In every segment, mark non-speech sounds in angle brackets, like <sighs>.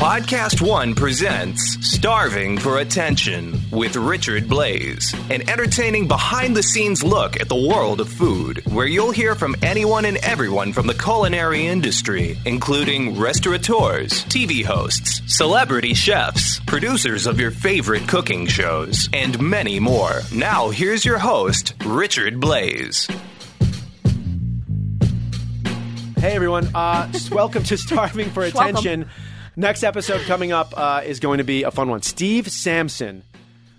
Podcast One presents Starving for Attention with Richard Blais, an entertaining behind the scenes look at the world of food, where you'll hear from anyone and everyone from the culinary industry, including restaurateurs, TV hosts, celebrity chefs, producers of your favorite cooking shows, and many more. Now, here's your host, Richard Blais. Hey everyone, uh, welcome to <laughs> Starving for Welcome. Attention. Next episode coming up uh, is going to be a fun one. Steve Samson,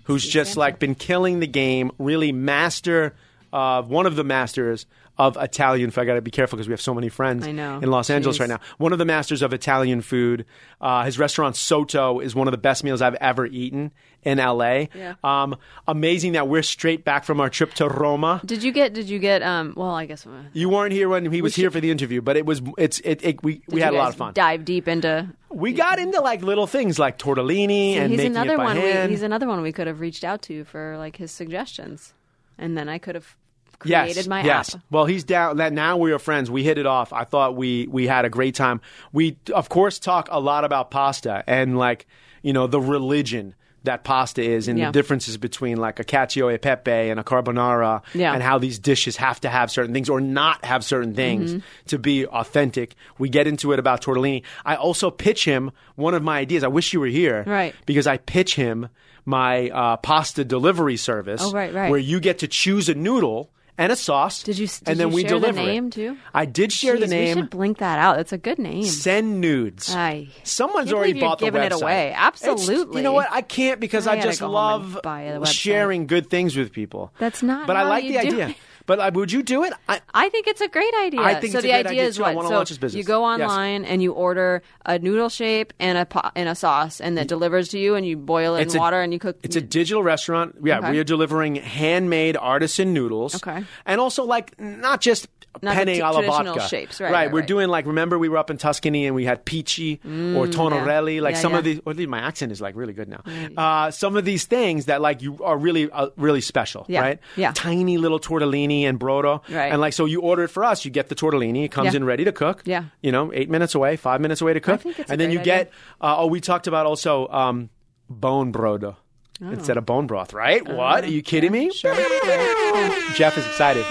who's just like been killing the game, really master of one of the masters of Italian food. I got to be careful because we have so many friends I know. in Los Angeles right now. One of the masters of Italian food. Uh, his restaurant Sotto is one of the best meals I've ever eaten in LA. Yeah. Um, amazing that we're straight back from our trip to Roma. Did you get? Did you get? Um. Well, I guess. Uh, You weren't here when he was here for the interview, but it was it's it, it we we had a lot of fun. Dive deep into. We got into like little things like tortellini and he's making another it by one. We, hand. he's another one we could have reached out to for like his suggestions, and then I could have yes, created my yes. app. Well, he's down. That now we are friends. We hit it off. I thought we we had a great time. We of course talk a lot about pasta and like you know the religion that pasta is and Yeah. the differences between like a cacio e pepe and a carbonara Yeah. and how these dishes have to have certain things or not have certain things Mm-hmm. to be authentic. We get into it about tortellini. I also pitch him one of my ideas. I wish you were here. Right. Because I pitch him my uh, pasta delivery service. Oh, right, right. Where you get to choose a noodle and a sauce. Did you? Did and then you we share deliver the it. too? I did share the Jeez, We name. should blink that out. That's a good name. Send nudes. I Someone's already bought the giving it website. away. It's- Absolutely. you know what? I can't because I I, just go love the website. sharing good things with people. That's not But I like the idea. it. But uh, would you do it? I, I think it's a great idea. I think so it's a the idea idea, is too. What? so launch this business. You go Yes. online and you order a noodle shape and a po- and a sauce, and it delivers to you, and you boil it It's in a- water, and you cook. It's a digital restaurant. Yeah, Okay. we are delivering handmade artisan noodles. Okay. And also, like, not just Not penne t- alla vodka. shapes. Right, right, we're right. doing, like, remember we were up in Tuscany and we had pici or tonnarelli. Like, Mm, Yeah, some of yeah. these, or at least my accent is, like, really good now. Uh, some of these things that, like, you are really, uh, really special, Yeah, right? yeah. Tiny little tortellini and brodo. Right. And, like, so you order it for us. You get the tortellini. It comes Yeah. in ready to cook. Yeah. You know, eight minutes away, five minutes away to cook. think it's a and then you idea. get, uh, oh, we talked about also um, bone brodo instead of bone broth, right? what? Are you kidding me? Oh. Sure. Jeff is excited.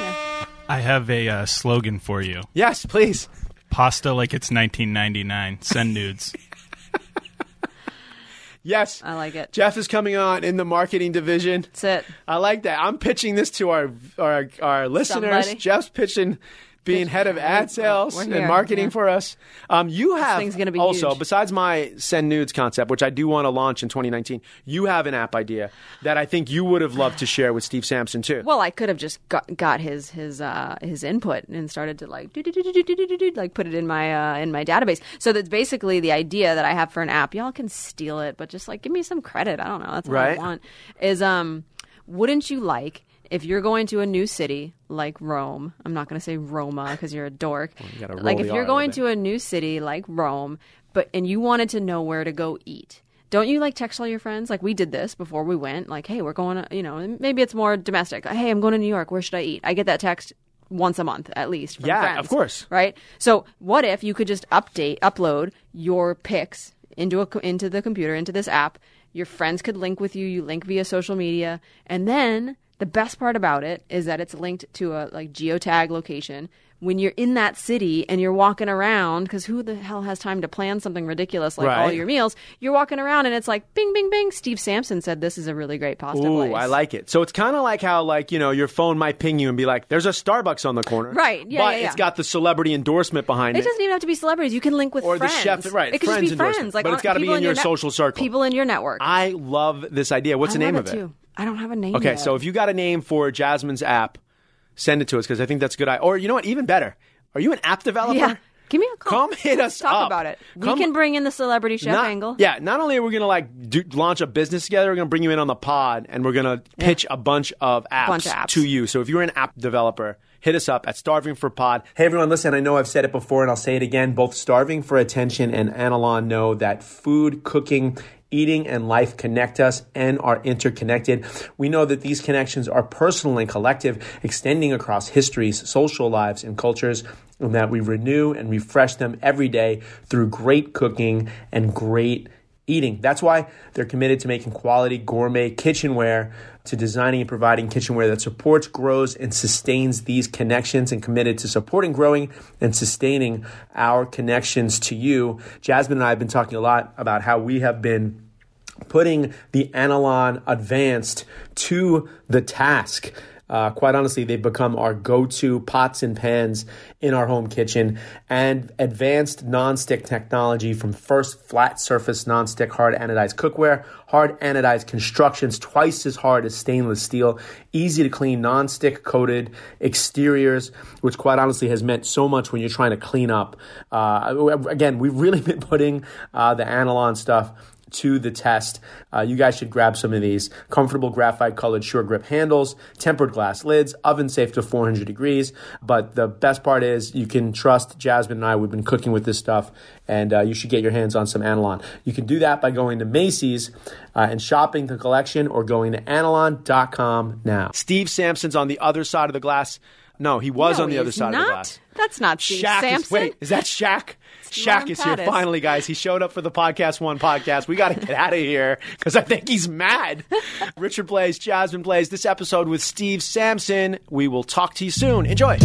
I have a uh, slogan for you. Yes, please. Pasta like it's 1999. Send nudes. Yes. I like it. Jeff is coming on in the marketing division. That's it. I like that. I'm pitching this to our our, our listeners. Somebody. Jeff's pitching being head of ad sales and marketing yeah. for us. Um, you have also huge. besides my send nudes concept, which I do want to launch in 2019. You have an app idea that I think you would have loved to share with Steve Samson too. Well, I could have just got, got his his uh, his input and started to like do do do do do do do like put it in my uh, in my database. So that's basically the idea that I have for an app. Y'all can steal it, but just like give me some credit. I don't know. That's what right? I want. Is um, wouldn't you like? If you're going to a new city like Rome? I'm not going to say Roma because you're a dork. gotta roll like if you're going to a new city like Rome, but and you wanted to know where to go eat. Don't you like text all your friends? Like we did this before we went. Like, hey, we're going to, you know, maybe it's more domestic. Hey, I'm going to New York. Where should I eat? I get that text once a month at least. From Yeah, friends, of course. Right. So what if you could just update, upload your pics into a into the computer into this app? Your friends could link with you. You link via social media, and then the best part about it is that it's linked to a like geotag location. When you're in that city and you're walking around, because who the hell has time to plan something ridiculous like all your meals? You're walking around and it's like, bing, bing, bing. Steve Samson said this is a really great pasta Ooh, place. I like it. So it's kind of like how, like, you know, your phone might ping you and be like, "There's a Starbucks on the corner," Right, yeah, But yeah, yeah. it's got the celebrity endorsement behind It it. doesn't even have to be celebrities. You can link with Or the friends. chef- right, It could friends just be endorsement. friends. Like But it's gotta be people in your social circle. People in your network. I love this idea. What's I the name love of it? Too. I don't have a name. Okay, yet. so if you got a name for Jasmine's app, send it to us because I think that's a good. idea. Or you know what? Even better. Are you an app developer? yeah, give me a call. Come hit us Let's talk up. about it. Come- we can bring in the celebrity chef Not- angle. Yeah, not only are we going to like do, launch a business together, we're going to bring you in on the pod and we're going to pitch a bunch of apps, Bunch of apps. to you. So if you're an app developer, hit us up at Starving for Pod. Hey everyone, listen, I know I've said it before and I'll say it again. Both Starving for Attention and Anolon know that food, cooking, Eating and life connect us and are interconnected. We know that these connections are personal and collective, extending across histories, social lives, and cultures, and that we renew and refresh them every day through great cooking and great eating. That's why they're committed to making quality gourmet kitchenware, to designing and providing kitchenware that supports, grows, and sustains these connections, and committed to supporting, growing, and sustaining our connections to you. Jasmine and I have been talking a lot about how we have been putting the Anolon Advanced to the task. Uh, quite honestly, they've become our go to pots and pans in our home kitchen. And advanced nonstick technology from first flat surface nonstick hard anodized cookware, hard anodized constructions twice as hard as stainless steel, easy to clean nonstick coated exteriors, which quite honestly has meant so much when you're trying to clean up. Uh, again, we've really <laughs> been putting uh, the Anolon stuff to the test. Uh, you guys should grab some of these. Comfortable graphite colored sure grip handles, tempered glass lids, oven safe to 400 degrees. But the best part is you can trust Jasmine and I. We've been cooking with this stuff, and uh, you should get your hands on some Anolon. You can do that by going to Macy's uh, and shopping the collection or going to anolon.com now. Steve Samson's on the other side of the glass. No, he was No, on the other side not. of the glass. That's not Steve Shaq is, Samson. wait, is that Shaq? Shaq Norm is here finally, guys. He showed up for the podcast one podcast. We got to get out of here because I think he's mad. <laughs> Richard Blais, Jasmine Blais this episode with Steve Samson. We will talk to you soon. Enjoy.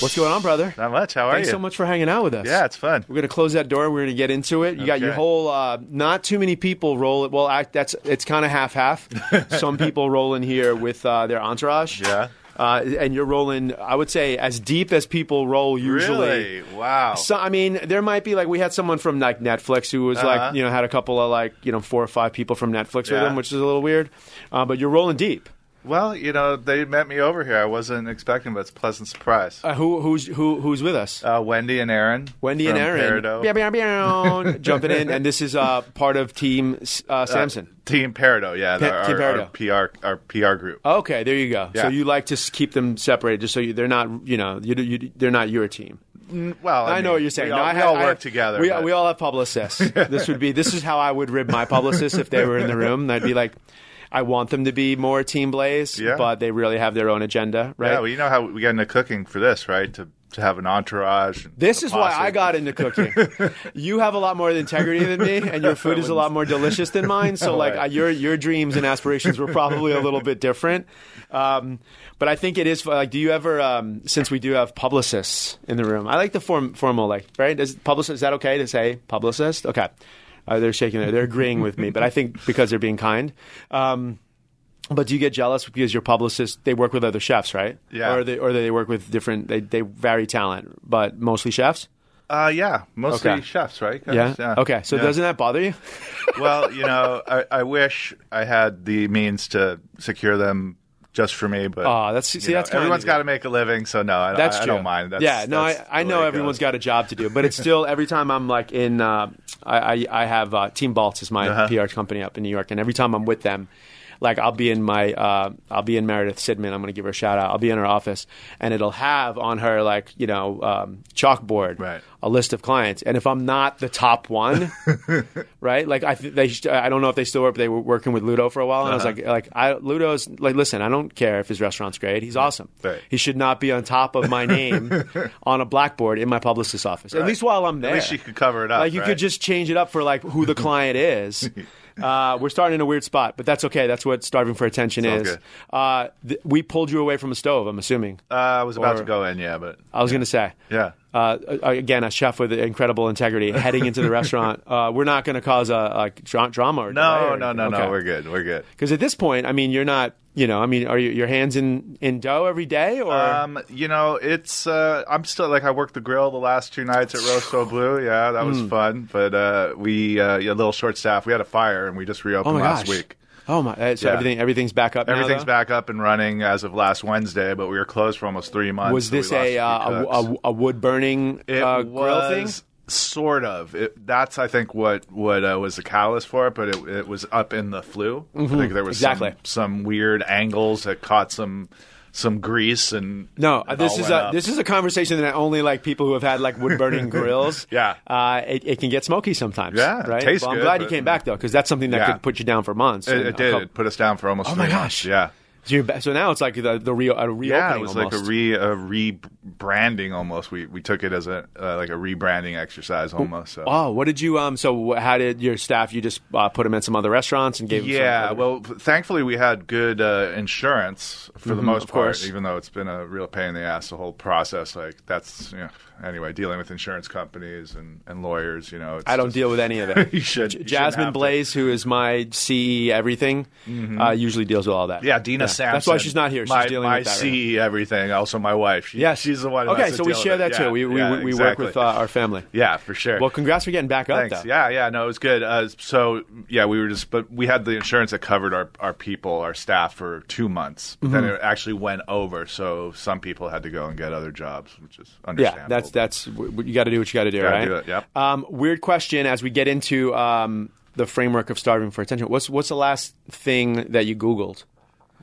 What's going on, brother? Not much. How are you? Thanks you? so much for hanging out with us. Yeah, it's fun. We're gonna close that door. We're gonna get into it. You got your whole. Uh, not too many people roll it. Well, I, that's it's kind of half half. <laughs> Some people roll in here with uh, their entourage. Yeah. Uh, and you're rolling. I would say as deep as people roll usually. Really? Wow. So I mean, there might be like we had someone from like Netflix who was Uh-huh. like you know had a couple of like you know four or five people from Netflix with Yeah. them, which is a little weird. Uh, but you're rolling deep. Well, you know, they met me over here. I wasn't expecting, but it's a pleasant surprise. Uh, who who's who who's with us? Uh, Wendy and Aaron. Wendy and Aaron Peridot. Meow, meow, meow, <laughs> jumping in, and this is uh, part of Team uh, Uh, Samson. Team Peridot, yeah. Pe- our, Team Peridot. our PR, our PR group. Okay, there you go. So you like to keep them separated, just so you, they're not, you know, you, you, they're not your team. Well, I, I, know what you're saying. We No, all, I we all I work together. We, but- we all have publicists. this would be this is how I would rib my publicists if they were in the room. I'd be like, I want them to be more Team Blais, Yeah. but they really have their own agenda, right? Yeah, well, you know how we got into cooking for this, right? To to have an entourage. This is why. I got into cooking. <laughs> you have a lot more integrity than me, and your <laughs> food is a lot more delicious than mine. So, like, your your dreams and aspirations were probably a little bit different. Um, but I think it is like. Do you ever, um, since we do have publicists in the room, I like the form formal like right? Is publicist is that okay to say publicist? Okay, uh, they're shaking their, they're agreeing with me, but I think because they're being kind. Um, but do you get jealous because your publicists they work with other chefs, right? Yeah. Or they or they work with different they they vary talent, but mostly chefs. Uh, yeah, mostly Okay. chefs, right? guys? Yeah. Okay. So Yeah. doesn't that bother you? well, you know, I, I wish I had the means to secure them just for me, but Aw, that's- see, that's everyone's got to make a living, so no, I, That's I, I don't mind. That's, yeah. No, I, I know everyone's goes. got a job to do, but it's still every time I'm like in. Uh, I, I I have uh, Team Baltz is my Uh-huh. PR company up in New York, and every time I'm with them. Like I'll be in my, uh, I'll be in Meredith Sidman. I'm going to give her a shout out. I'll be in her office, and it'll have on her like you know um, chalkboard Right. a list of clients. And if I'm not the top one, <laughs> right? Like I, th- they, I don't know if they still work. But they were working with Ludo for a while, and I was Uh-huh. like, like I, Ludo's like, listen, I don't care if his restaurant's great. He's awesome. Right. He should not be on top of my name <laughs> on a blackboard in my publicist's office. At least while I'm there. At least you could cover it up. Like you right? could just change it up for like who the client is. <laughs> Uh, we're starting in a weird spot, but that's okay. That's what starving for attention all is. Uh, th- we pulled you away from a stove. I'm assuming. Uh, I was about or- to go in, yeah, but I was going to say. yeah. Uh, again, a chef with incredible integrity heading into the restaurant. <laughs> Uh, we're not going to cause a, like dra- drama or No, no, no, no. We're good. We're good. Because at this point, I mean, you're not. You know, I mean, are you, your hands in, in dough every day, or Um, you know, it's uh, I'm still like I worked the grill the last two nights at Rossoblu. Yeah, that was fun. But uh, we uh, yeah, a little short staff. We had a fire and we just oh reopened my last gosh, week. oh my, uh, so Yeah. everything everything's back up. Everything's though? back up and running as of last Wednesday, but we were closed for almost three months. Was so this a, uh, a, a, a wood burning It uh, was grill thing? Sort of. It, that's I think what what uh, was the catalyst for it, but it, it was up in the flue. I think there was Mm-hmm. Exactly. some, some weird angles that caught some some grease and No, it this is a up. this is a conversation that only like people who have had like wood burning <laughs> grills. Yeah. uh, it, it can get smoky sometimes. Yeah, right. tastes well, I'm good, glad you came back though, because that's something that Yeah. could put you down for months. It, it did. couple- It put us down for almost Oh three my months. gosh. Yeah. So, now it's like the the real a reopening. Yeah, it was almost. like a re a rebranding almost. We we took it as a uh, like a rebranding exercise almost. So. Oh, what did you um? So how did your staff? You just uh, put them in some other restaurants and gave them. Yeah, some well, thankfully we had good uh, insurance for the most Mm-hmm, of course. part. Even though it's been a real pain in the ass, the whole process. Like that's you know, anyway, dealing with insurance companies and, and lawyers. You know, I don't just- deal with any of it. <laughs> you should. J- you Jasmine to. Blais, who is my CE everything, uh, usually deals with all that. Yeah, Dina Samson. That's why she's not here. She's my, dealing my with that. CE right everything. Also, my wife. She, Yes, she's the one. Okay, so we share that too. Yeah, We we, yeah, we, exactly. work with uh, our family. Yeah, for sure. Well, congrats for getting back up. Thanks. Though. Yeah, yeah, no, it was good. Uh, so yeah, we were just, but we had the insurance that covered our, our people, our staff for two months. But Mm-hmm. then it actually went over, so some people had to go and get other jobs, which is understandable. Yeah, that's that's you got to do what you got to do, Gotta right? do it, yep. Um, weird question as we get into um, the framework of starving for attention. What's what's the last thing that you Googled,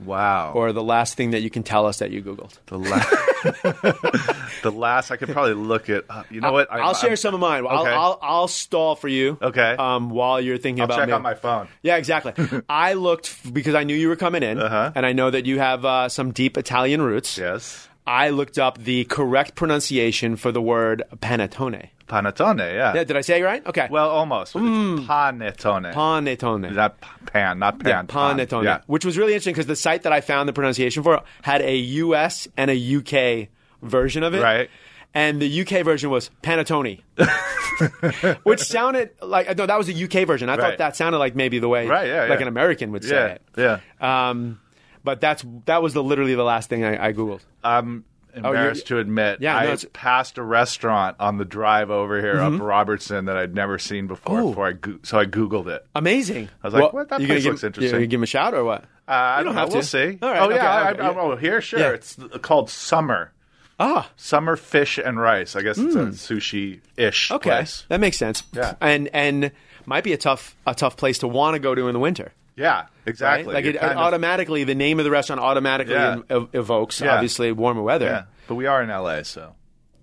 wow. or the last thing that you can tell us that you Googled? the last, <laughs> the last, I could probably look at. Uh, you know what? I, I'll share I'm- some of mine. I'll, I'll I'll stall for you. Okay. Um, while you're thinking I'll about check me. on my phone. Yeah, exactly. <laughs> I looked because I knew you were coming in, Uh-huh. and I know that you have uh, some deep Italian roots. Yes. I looked up the correct pronunciation for the word panettone. Panettone. Yeah. Yeah, did I say it right? Okay. well, almost. It's panettone. panettone. not pan, not pan. Yeah, panettone. Yeah. Which was really interesting because the site that I found the pronunciation for had a US and a UK version of it. Right. And the UK version was panettone. <laughs> which sounded like no, that was the UK version. I thought that sounded like maybe the way Right, yeah, like yeah. an American would say Yeah. it. Yeah. Um, but that's that was the literally the last thing I, I googled. I'm embarrassed to admit. Oh, Yeah, I Mm-hmm. passed a restaurant on the drive over here up Robertson that I'd never seen before. Oh. Before I go- so I googled it. Amazing. I was like, what? That you place give, looks you interesting. gonna give him a shout or what? Uh, I don't don't know. have We'll to. see. All right, oh okay, yeah, okay, I, yeah. oh here, sure. Yeah. It's called Summer. Ah, Summer Fish and Rice. I guess it's a sushi ish Hmm. okay, place. that makes sense. Yeah. and and might be a tough a tough place to want to go to in the winter. Yeah, Right? exactly. Like You're it, it of- automatically, the name of the restaurant automatically Yeah. ev- evokes Yeah. obviously warmer weather. Yeah, but we are in LA, so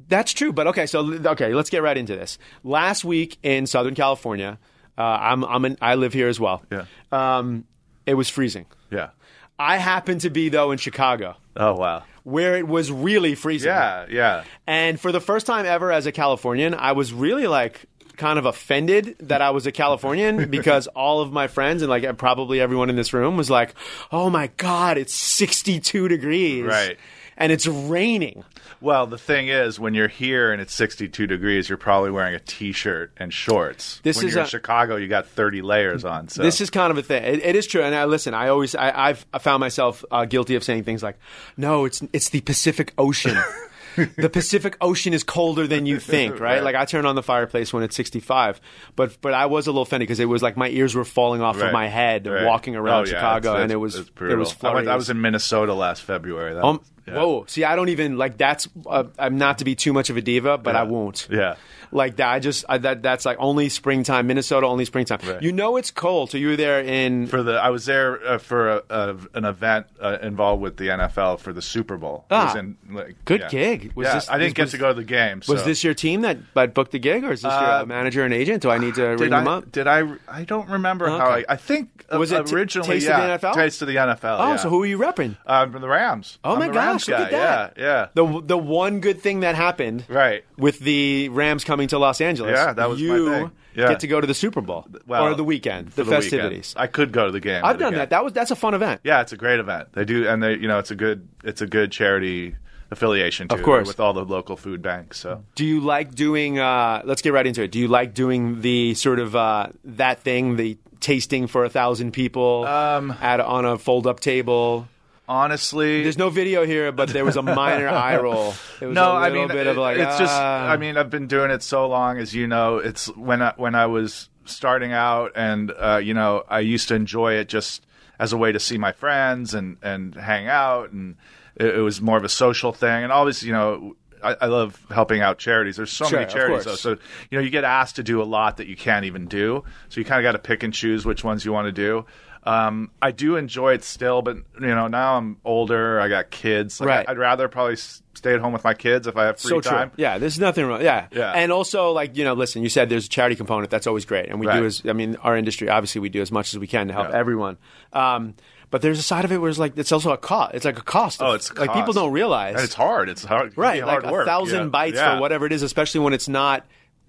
That's true, but okay. So okay, let's get right into this. Last week in Southern California, uh, I'm I'm in, I live here as well. Yeah. Um, it was freezing. yeah. I happened to be though in Chicago, Oh wow. where it was really freezing. Yeah, yeah. And for the first time ever as a Californian, I was really like kind of offended that I was a Californian <laughs> because all of my friends and like probably everyone in this room was like, "Oh my god, it's 62 degrees." Right. And it's raining. Well, the thing is, when you're here and it's 62 degrees, you're probably wearing a t-shirt and shorts. This when is you're a- in Chicago, you got 30 layers on. So This is kind of a thing. It, it is true, and I listen. I always, I, I've found myself uh, guilty of saying things like, "No, it's it's the Pacific Ocean. <laughs> the Pacific Ocean is colder than you think, right? Right. Like I turn on the fireplace when it's 65, but but I was a little offended because it was like my ears were falling off of my head right. walking around Oh, yeah, Chicago, it's- and it was it was I, went, I was in Minnesota last February. That Um, was- yeah. Whoa! See, I don't even like that's. Uh, I'm not to be too much of a diva, but I won't. Yeah. Like that, I just I, that that's like only springtime, Minnesota, only springtime. Right. You know it's cold, so you were there in For the, I was there uh, for a, a, an event uh, involved with the NFL for the Super Bowl. Ah. was in, like, Good yeah. gig. Was yeah, this- I didn't this get was- to go to the game. Was this your team that, that booked the gig, or is this your Uh, uh, manager and agent? Do I need to ring Did them I, up? did I? I don't remember how. I, I think uh, Was it t- originally Taste of the yeah, NFL? Taste of the NFL. oh, yeah. so who are you repping? Um, the Rams. Oh I'm my gosh, Rams look guy. at that. Yeah, yeah. The the one good thing that happened Right. with the Rams coming to Los Angeles. Yeah, that was my you thing. Yeah. get to go to the Super Bowl Well, or the weekend, the, weekend. festivities. I could go to the game. I've done that. That was that's a fun event. Yeah, it's a great event. They do, and they, you know, it's a good, it's a good charity affiliation too, Of course. with all the local food banks. So Do you like doing? Uh, let's get right into it. Do you like doing the sort of uh, that thing, the tasting for a thousand people Um, at on a fold up table? Honestly, There's no video here, but there was a minor <laughs> eye roll. It was no, a I mean, bit of like it's just. ah. I mean, I've been doing it so long, as you know. It's when I, when I was starting out, and uh, you know, I used to enjoy it just as a way to see my friends and and hang out, and it, it was more of a social thing. And obviously, you know. I, I love helping out charities. There's so Sure, many charities, though. So you know, you get asked to do a lot that you can't even do. So you kind of got to pick and choose which ones you want to do. Um, I do enjoy it still, but you know now I'm older. I got kids. Like, Right. I'd rather probably stay at home with my kids if I have free so time. true. Yeah, there's nothing wrong. Yeah. Yeah. And also, like, you know, listen, you said there's a charity component. That's always great. And we Right. do as, I mean, our industry, obviously, we do as much as we can to help Yeah. everyone. Um, but there's a side of it where it's like, it's also a cost. It's like a cost. Oh, it's like people don't realize. And it's hard. It's hard. right. hard Like work, a thousand yeah. bites Yeah. for whatever it is, especially when it's not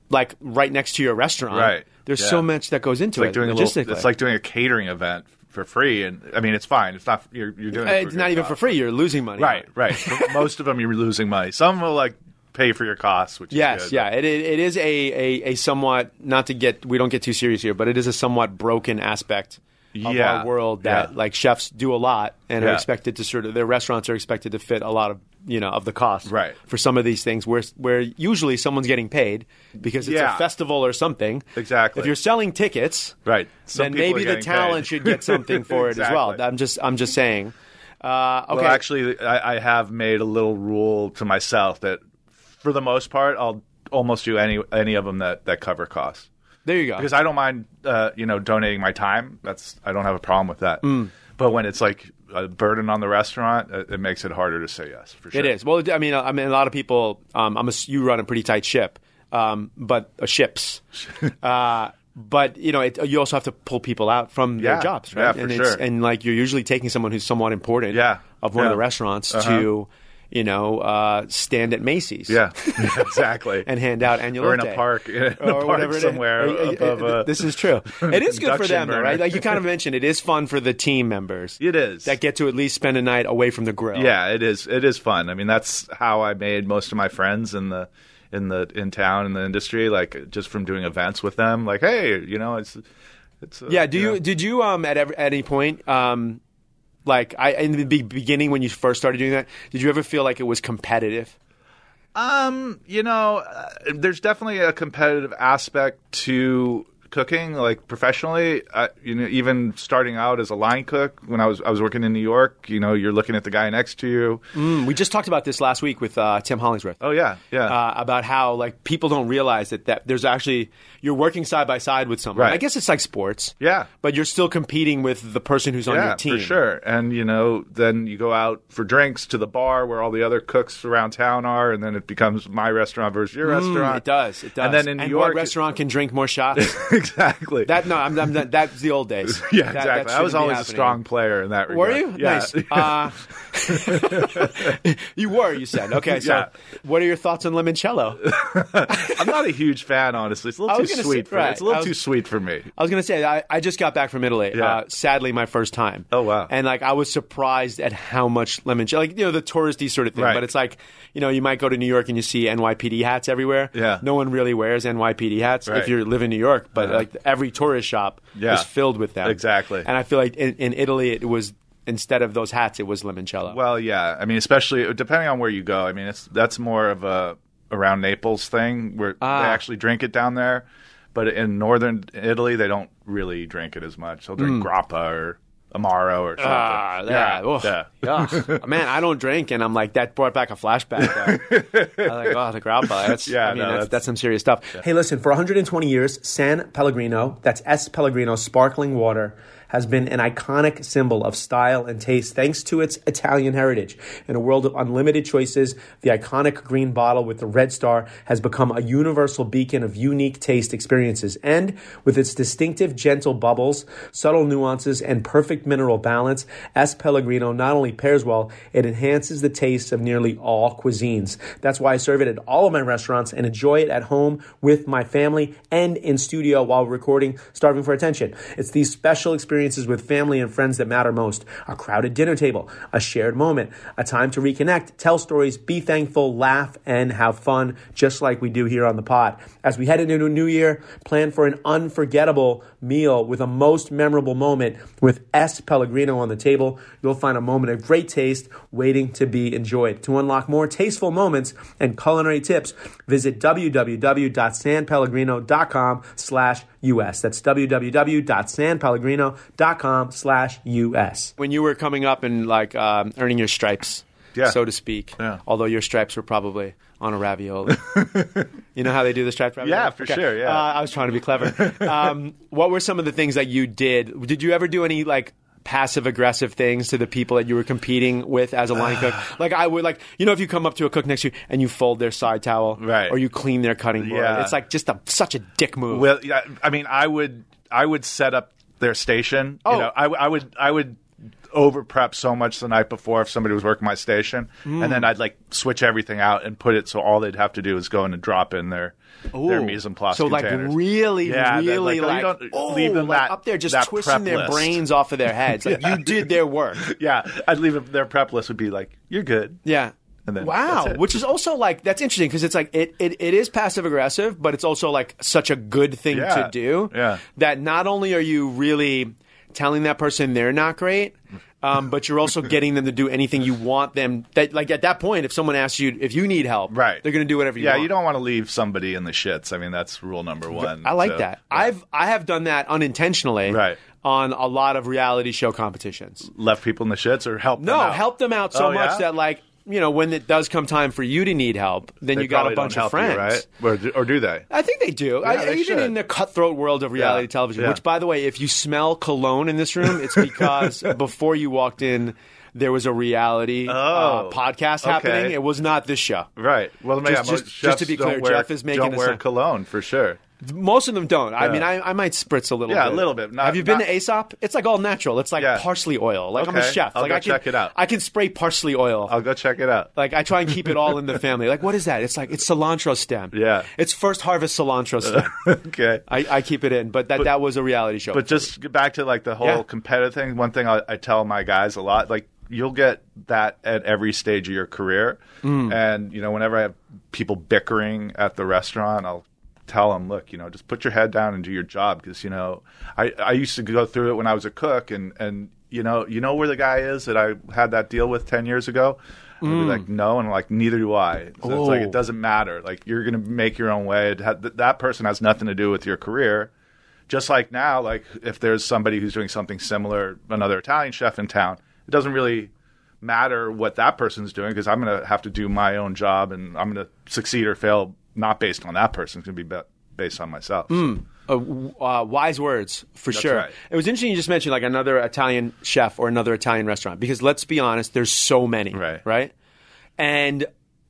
like right next to your restaurant. Right. There's Yeah. so much that goes into It's like it. doing a little. logistically. It's like doing a catering event for free, and I mean it's fine. It's not you're you're doing. it for it's not even for free. You're losing money. Right, right. <laughs> Most of them, you're losing money. Some will like pay for your costs, which Yes, is good. yeah. It, it, it is a, a, a somewhat, not to get, we don't get too serious here, but it is a somewhat broken aspect of Yeah, our world that yeah. like chefs do a lot and are expected to sort of, their restaurants are expected to fit a lot of, you know, of the cost. Right. For some of these things where, where usually someone's getting paid because it's Yeah. a festival or something. Exactly. If you're selling tickets, Right. Some then maybe the talent paid. should get something for it as <laughs> well. I'm just, I'm just saying. Uh, okay. Well, actually, I, I have made a little rule to myself that, for the most part, I'll almost do any any of them that, that cover costs there you go. because I don't mind, uh, you know, donating my time. That's I don't have a problem with that. Mm. But when it's like a burden on the restaurant, it, makes it harder to say yes. For sure, It is. Well, I mean, I mean, a lot of people. Um, I'm a, you run a pretty tight ship, um, but uh, ships. <laughs> uh, but you know, it, you also have to pull people out from their Yeah. jobs, Yeah, right? for and it's, sure. and like you're usually taking someone who's somewhat important, Yeah. of one of the restaurants Uh-huh. to, you know, uh, stand at Macy's, Yeah, <laughs> exactly. <laughs> and hand out annual or in a park, <laughs> in a or park whatever somewhere above. uh, a this is true. It is good for them, though, right? Like you kind of mentioned, it is fun for the team members. It is. that get to at least spend a night away from the grill. Yeah, it is. It is fun. I mean, that's how I made most of my friends in the in the in town in the industry. Like just from doing events with them. Like, hey, you know, it's it's. Uh, Yeah. Do you know. did you um at ever, at any point um like I in the be- beginning when you first started doing that did you ever feel like it was competitive? Um, you know, uh, there's definitely a competitive aspect to cooking, like professionally. Uh, you know, even starting out as a line cook when I was I was working in New York. You know, you're looking at the guy next to you. Mm, we just talked about this last week with uh, Tim Hollingsworth. Oh yeah, yeah. Uh, about how like people don't realize that, that there's actually you're working side by side with someone. Right. I guess it's like sports. Yeah. But you're still competing with the person who's on yeah, your team. for sure. And you know, then you go out for drinks to the bar where all the other cooks around town are, and then it becomes my restaurant versus your restaurant. Mm, It does. It does. And then in New what York, restaurant can drink more shots? <laughs> exactly. that no, I'm, I'm, that, that's the old days. <laughs> yeah, That- exactly. that I was always a strong player in that regard. Were you? Yeah. Nice. Uh, <laughs> you were, you said. Okay, so Yeah. what are your thoughts on limoncello? <laughs> I'm not a huge fan, honestly. It's a little too sweet say- for me. right. It's a little was- too sweet for me. I was going to say, I, I just got back from Italy. Yeah. Uh, sadly, my first time. Oh, wow. And like, I was surprised at how much limoncello, like, you know, the touristy sort of thing. Right. But it's like, you know, you might go to New York and you see NYPD hats everywhere. Yeah. No one really wears NYPD hats if you live in New York, but. Like every tourist shop Yeah. is filled with them. Exactly. And I feel like in, in Italy, it was, instead of those hats, it was limoncello. Well, yeah. I mean, especially depending on where you go. I mean, it's that's more of a around Naples thing where Ah. they actually drink it down there. But in northern Italy, they don't really drink it as much. They'll drink grappa or amaro or something. Ah, yeah. yeah, Ugh. yeah. Man, I don't drink, and I'm like that brought back a flashback. <laughs> I'm like, oh, the grappa. That's <laughs> Yeah, I mean, no, that's, that's- that's some serious stuff. Hey, listen, for 120 years, San Pellegrino, that's S Pellegrino sparkling water, has been an iconic symbol of style and taste thanks to its Italian heritage. In a world of unlimited choices, the iconic green bottle with the red star has become a universal beacon of unique taste experiences. And with its distinctive gentle bubbles, subtle nuances, and perfect mineral balance, S Pellegrino not only pairs well, it enhances the taste of nearly all cuisines. That's why I serve it at all of my restaurants and enjoy it at home with my family and in studio while recording Starving for Attention. It's these special experiences with family and friends that matter most. A crowded dinner table, a shared moment, a time to reconnect, tell stories, be thankful, laugh, and have fun, just like we do here on the pod. As we head into a new year, plan for an unforgettable meal with a most memorable moment with S. Pellegrino on the table. You'll find a moment of great taste waiting to be enjoyed. To unlock more tasteful moments and culinary tips, visit www.sanpellegrino.com slash US. That's www.sanpellegrino.com slash US. When you were coming up and like um, earning your stripes, Yeah. so to speak. Yeah. Although your stripes were probably on a ravioli. <laughs> you know how they do the striped ravioli? Yeah, for sure, yeah. Uh, I was trying to be clever. um, <laughs> what were some of the things that you did? Did you ever do any like? Passive aggressive things to the people that you were competing with as a line cook. <sighs> Like I would like, you know, if you come up to a cook next to you and you fold their side towel, Right. or you clean their cutting board, Yeah. it's like just a, such a dick move. Well, yeah, I mean, I would I would set up their station. Oh. You know, I, I would I would over prep so much the night before if somebody was working my station, Mm. and then I'd like switch everything out and put it so all they'd have to do is go in and drop in their their Ooh. mise en place. So like really, Yeah, really like, like, oh, don't leave them like that- up there just twisting their list. brains off of their heads. Like <laughs> you did their work. Yeah, I'd leave it, their prep list would be like, "You're good." Yeah. And then wow, which is also like that's interesting because it's like it, it, it is passive aggressive, but it's also like such a good thing Yeah. to do. Yeah. That not only are you really telling that person they're not great, um, but you're also <laughs> getting them to do anything you want them. That like at that point, if someone asks you if you need help, Right. they're going to do whatever you want. Yeah, want. you don't want to leave somebody in the shits. I mean, that's rule number one. I like So, that. yeah. I've I have done that unintentionally Right. on a lot of reality show competitions. left people in the shits or help. No, them out? help them out so Oh, much yeah? that like you know when it does come time for you to need help, then They you got a bunch of help you, friends. right? Or do, or do they? I think they do. I, they even should. in the cutthroat world of reality Yeah, television, yeah. which, by the way, if you smell cologne in this room, it's <laughs> because before you walked in, there was a reality uh, Oh, podcast okay. happening. It was not this show. Right. Well, Just- yeah, just- just to be clear, wear, Jeff is making don't a wear sound. cologne for sure. Most of them don't. I mean, I, I might spritz a little Yeah, bit. a little bit. Not- Have you been not- to Aesop? It's like all natural. It's like Yeah. parsley oil. Like I'm a Okay. chef. I'll like go I can, check it out. I can spray parsley oil. I'll go check it out. Like I try and keep it all in the <laughs> family. Like what is that? It's like it's cilantro stem. Yeah. It's first harvest cilantro <laughs> stem. okay. I, I keep it in, but that that was a reality show. But just get back to like the whole Yeah. competitive thing. One thing I, I tell my guys a lot, like you'll get that at every stage of your career. Mm. And you know, whenever I have people bickering at the restaurant, I'll tell them, look, you know, just put your head down and do your job because you know, I I used to go through it when I was a cook, and and you know, you know where the guy is that I had that deal with ten years ago. I'd be like, no, and I'm like, neither do I. So it's like Mm. Oh. it doesn't matter. Like you're gonna make your own way. Ha- th- that person has nothing to do with your career just like now, like if there's somebody who's doing something similar, another Italian chef in town, it doesn't really matter what that person's doing because I'm going to have to do my own job and I'm going to succeed or fail not based on that person. It's going to be based on myself. So, uh, uh, wise words for sure. right. It was interesting you just mentioned like another Italian chef or another Italian restaurant because let's be honest, there's so many, Right. Right, and.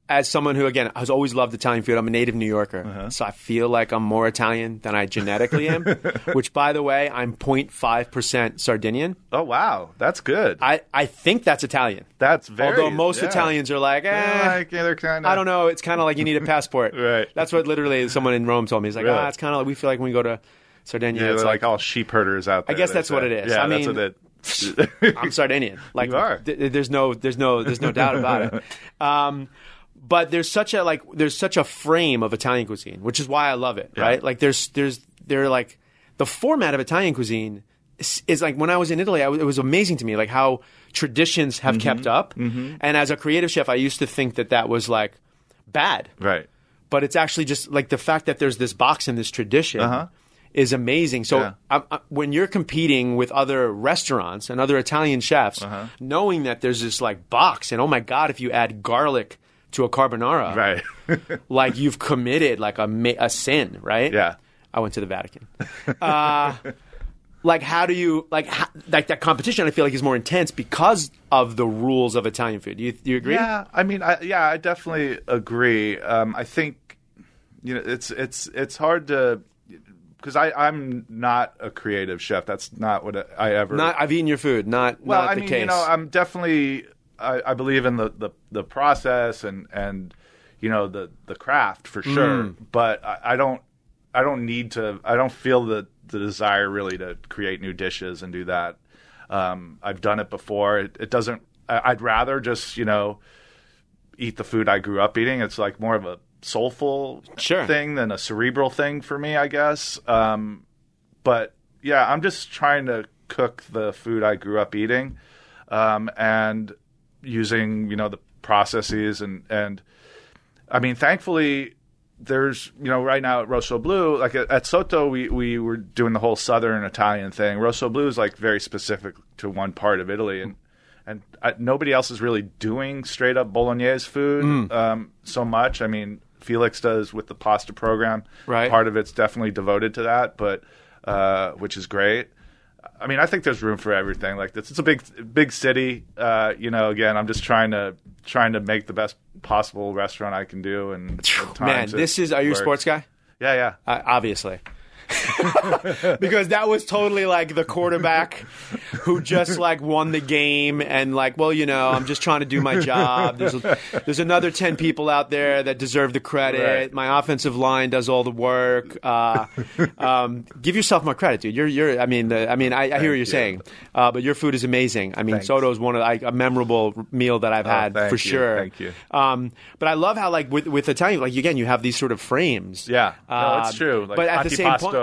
As someone who, again, has always loved Italian food, I'm a native New Yorker, Uh-huh. so I feel like I'm more Italian than I genetically am. <laughs> which, by the way, I'm 0.5 percent Sardinian. oh wow, that's good. I, I think that's Italian. that's very. Although most yeah. Italians are like, eh, Yeah, they're kind of. I don't know. It's kind of like you need a passport. <laughs> Right. That's what literally someone in Rome told me. He's like, Really? ah, it's kind of like we feel like when we go to Sardinia, Yeah, it's like, like, all sheep herders out there. I guess that's what it is. Yeah, I that's what <laughs> it. I'm Sardinian. Like You are. th- there's no there's no there's no doubt about it. Um, but there's such a like there's such a frame of Italian cuisine, which is why I love it. Right? Like there's there's they're like the format of Italian cuisine is, is like when I was in Italy, w it was amazing to me like how traditions have Mm-hmm. kept up. And as a creative chef, I used to think that that was like bad. right. but it's actually just like the fact that there's this box and this tradition Uh-huh. is amazing. So Yeah. I, I, when you're competing with other restaurants and other Italian chefs, Uh-huh. knowing that there's this like box and oh my god, if you add garlic to a carbonara, Right. <laughs> like you've committed like a ma- a sin, right? Yeah. I went to the Vatican. Uh, like how do you like how, like that competition? I feel like is more intense because of the rules of Italian food. Do you, do you agree? Yeah, I mean, I, yeah, I definitely agree. Um, I think you know it's it's it's hard to because I I'm not a creative chef. That's not what I ever. Not I've eaten your food, not well, not I the mean, case. you know, I'm definitely I, I believe in the, the the process and and you know the the craft for sure. Mm. But I, I don't I don't need to. I don't feel the the desire really to create new dishes and do that. Um, I've done it before. It, it doesn't. I, I'd rather just you know eat the food I grew up eating. It's like more of a soulful Sure. thing than a cerebral thing for me, I guess. Um, but yeah, I'm just trying to cook the food I grew up eating, um, and using you know the processes and and I mean, thankfully. There's, you know, right now at Rossoblu, like at, at Sotto, we, we were doing the whole Southern Italian thing. Rossoblu is like very specific to one part of Italy, and and I, nobody else is really doing straight up bolognese food Mm. um, so much. I mean, Felix does with the pasta program. Right. Part of it's definitely devoted to that, but uh, which is great. I mean, I think there's room for everything. Like this, it's a big, big city. Uh, you know, again, I'm just trying to trying to make the best possible restaurant I can do. And <laughs> Man, this is. Are you a sports guy? Yeah, yeah. Uh, obviously. <laughs> because that was totally like the quarterback who just like won the game and like, well, you know, I'm just trying to do my job. There's there's another ten people out there that deserve the credit. Right. My offensive line does all the work. Uh, um, give yourself more credit, dude. You're you're. I mean, the, I mean, I, I hear what you're saying, uh, but your food is amazing. I mean, Thanks. Sotto is one of like a memorable meal that I've Oh, had thank for you, sure. thank you. Um, but I love how like with with Italian, like again, you have these sort of frames. Yeah, no, Uh, it's true. Like but at the same point,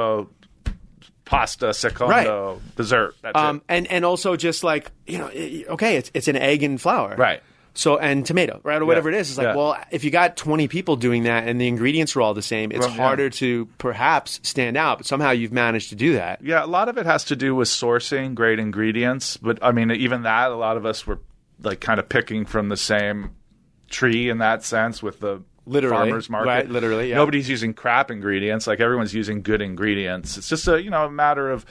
pasta, secondo, dessert. That's um, and and also just like you know, okay, it's it's an egg and flour, Right. So and tomato, right, or whatever it is. It's like, Yeah. well, if you got twenty people doing that and the ingredients are all the same, it's Well, yeah. harder to perhaps stand out. But somehow you've managed to do that. Yeah, a lot of it has to do with sourcing great ingredients. But I mean, even that, a lot of us were like kind of picking from the same tree in that sense with the Literally, farmers market. right, literally, yeah. Nobody's using crap ingredients. Like everyone's using good ingredients. It's just a you know a matter of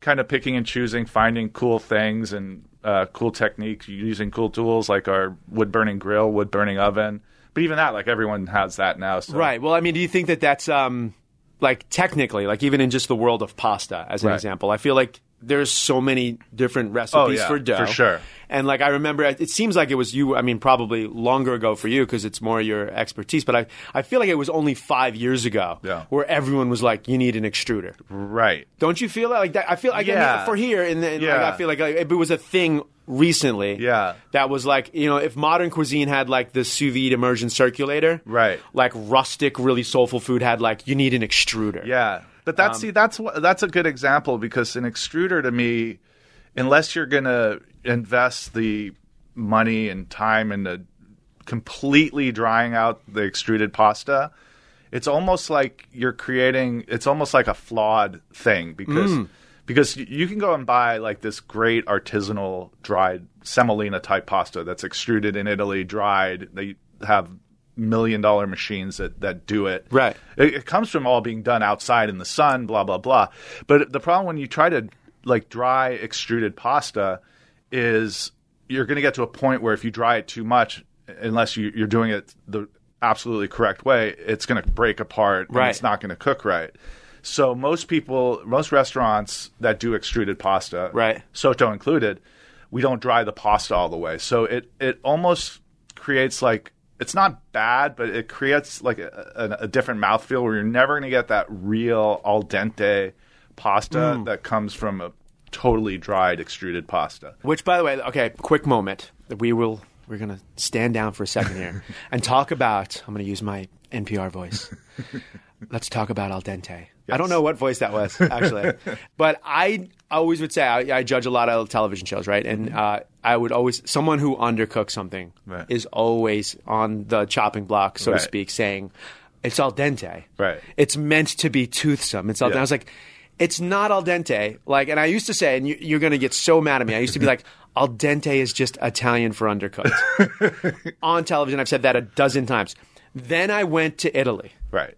kind of picking and choosing, finding cool things and uh, cool techniques, using cool tools like our wood burning grill, wood burning oven. But even that, like everyone has that now. So. Right. Well, I mean, do you think that that's um, like technically, like even in just the world of pasta, as an Right. example, I feel like there's so many different recipes yeah, for dough. for sure. And like I remember, it seems like it was you. I mean, probably longer ago for you because it's more your expertise. But I, I feel like it was only five years ago Yeah. where everyone was like, "You need an extruder." Right. Don't you feel that? Like that? I feel like I mean, for here, and like, Yeah. I feel like, like it was a thing recently. Yeah. that was like you know, if modern cuisine had like the sous vide immersion circulator, Right. Like rustic, really soulful food had like you need an extruder. Yeah, but that's um, see that's that's a good example because an extruder to me, unless you're gonna invest the money and time into completely drying out the extruded pasta, it's almost like you're creating. It's almost like a flawed thing because. Mm. Because you can go and buy like this great artisanal dried semolina type pasta that's extruded in Italy, dried. They have million dollar machines that, that do it. Right. It, it comes from all being done outside in the sun, blah blah blah. But the problem when you try to like dry extruded pasta is you're going to get to a point where if you dry it too much, unless you, you're doing it the absolutely correct way, it's going to break apart and Right. it's not going to cook right. So most people, most restaurants that do extruded pasta, Right. Sotto included, we don't dry the pasta all the way. So it it almost creates like it's not bad, but it creates like a, a, a different mouthfeel where you're never going to get that real al dente pasta Mm. that comes from a totally dried extruded pasta. Which, by the way, okay, quick moment. We will. We're gonna stand down for a second here <laughs> and talk about. I'm gonna use my NPR voice. <laughs> Let's talk about al dente. I don't know what voice that was actually, <laughs> but I always would say I, I judge a lot of television shows, right? And uh, I would always someone who undercooks something Right. is always on the chopping block, so Right. to speak, saying it's al dente. Right. It's meant to be toothsome. It's al dente. Yeah. I was like, it's not al dente. Like, and I used to say, and you, you're going to get so mad at me. I used to be like, <laughs> al dente is just Italian for undercooked. <laughs> On television, I've said that a dozen times. Then I went to Italy Right.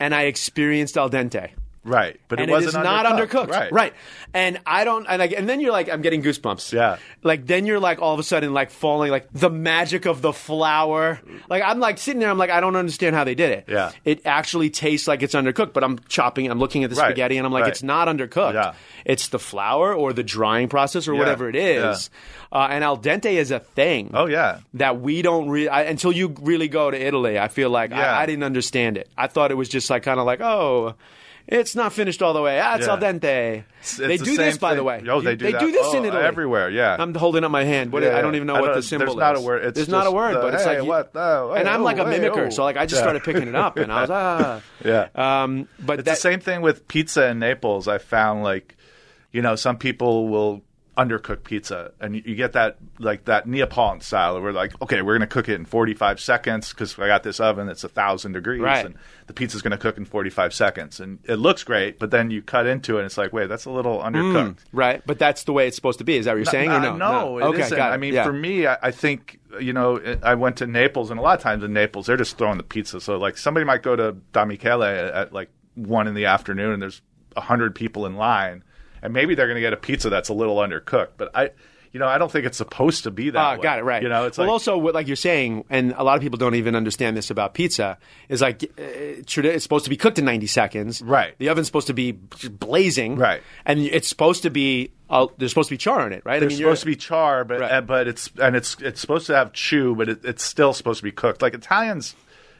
and I experienced al dente. Right. But and it wasn't is not undercooked. undercooked. Right. And I don't, and, I, and then you're like, I'm getting goosebumps. Yeah. Like, then you're like, all of a sudden, like falling, like the magic of the flour. Like, I'm like sitting there, I'm like, I don't understand how they did it. Yeah. It actually tastes like it's undercooked, but I'm chopping, I'm looking at the Right. spaghetti, and I'm like, Right. it's not undercooked. Yeah. It's the flour or the drying process or Yeah. whatever it is. Uh, and al dente is a thing. Oh yeah. That we don't really until you really go to Italy. I feel like Yeah. I, I didn't understand it. I thought it was just like kind of like oh, it's not finished all the way. Ah, it's Yeah. al dente. It's they the do this, same by the thing. way. Oh, they do that. this Oh, in Italy everywhere, yeah. I'm holding up my hand. What, Yeah, I don't even know I what don't- the symbol there's not is. a word. It's there's not a just word, the, but it's hey, like you- what? Oh, and I'm like a oh, hey, mimicker, oh. so like I just Yeah. started picking it up, and I was <laughs> ah, Yeah. Um, but It's that, the same thing with pizza in Naples. I found like, you know, some people will undercooked pizza, and you, get that like that Neapolitan style. Where we're like, okay, we're gonna cook it in 45 seconds because I got this oven that's a thousand degrees, Right. and the pizza's gonna cook in 45 seconds, and it looks great. But then you cut into it, and it's like, wait, that's a little undercooked. Right, but that's the way it's supposed to be. Is that what you're saying? Uh, or no, no, it okay, isn't. got it. I mean, Yeah. for me, I, I think you know, I went to Naples, and a lot of times in Naples, they're just throwing the pizza. So like, somebody might go to Da Michele at, at like one in the afternoon, and there's a hundred people in line, and maybe they're going to get a pizza that's a little undercooked. But I, you know, I don't think it's supposed to be that. Ah, way. got it right. You know, it's well, like also what like you're saying, and a lot of people don't even understand this about pizza. Is like uh, it's supposed to be cooked in 90 seconds. Right. The oven's supposed to be blazing. Right. And it's supposed to be uh, there's supposed to be char in it, right? There's I mean, supposed to be char, but Right. uh, but it's and it's it's supposed to have chew, but it, it's still supposed to be cooked. Like Italians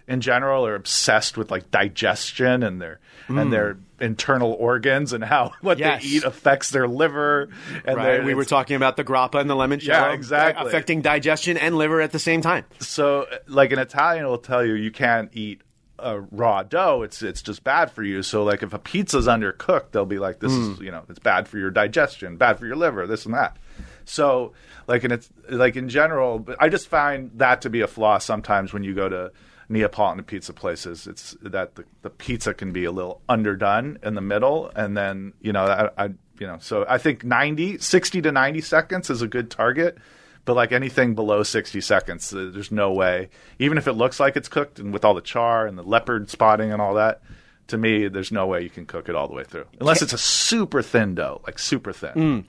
in general are obsessed with like digestion and their and their internal organs and how <laughs> what Mm. Yes. they eat affects their liver. And Right. We were talking about the grappa and the lemon Yeah, exactly. Affecting digestion and liver at the same time. So, like an Italian will tell you, you can't eat a raw dough. It's it's just bad for you. So, like if a pizza's undercooked, they'll be like, "This Hmm. is you know, it's bad for your digestion, bad for your liver, this and that." So, like in it's like in general, I just find that to be a flaw sometimes when you go to Neapolitan pizza places. It's that the, the pizza can be a little underdone in the middle, and then you know, I, I you know, so I think 90, 60 to ninety seconds is a good target. But like anything below 60 seconds, there's no way. Even if it looks like it's cooked and with all the char and the leopard spotting and all that, to me, there's no way you can cook it all the way through. Unless it's a super thin dough, like super thin. Mm.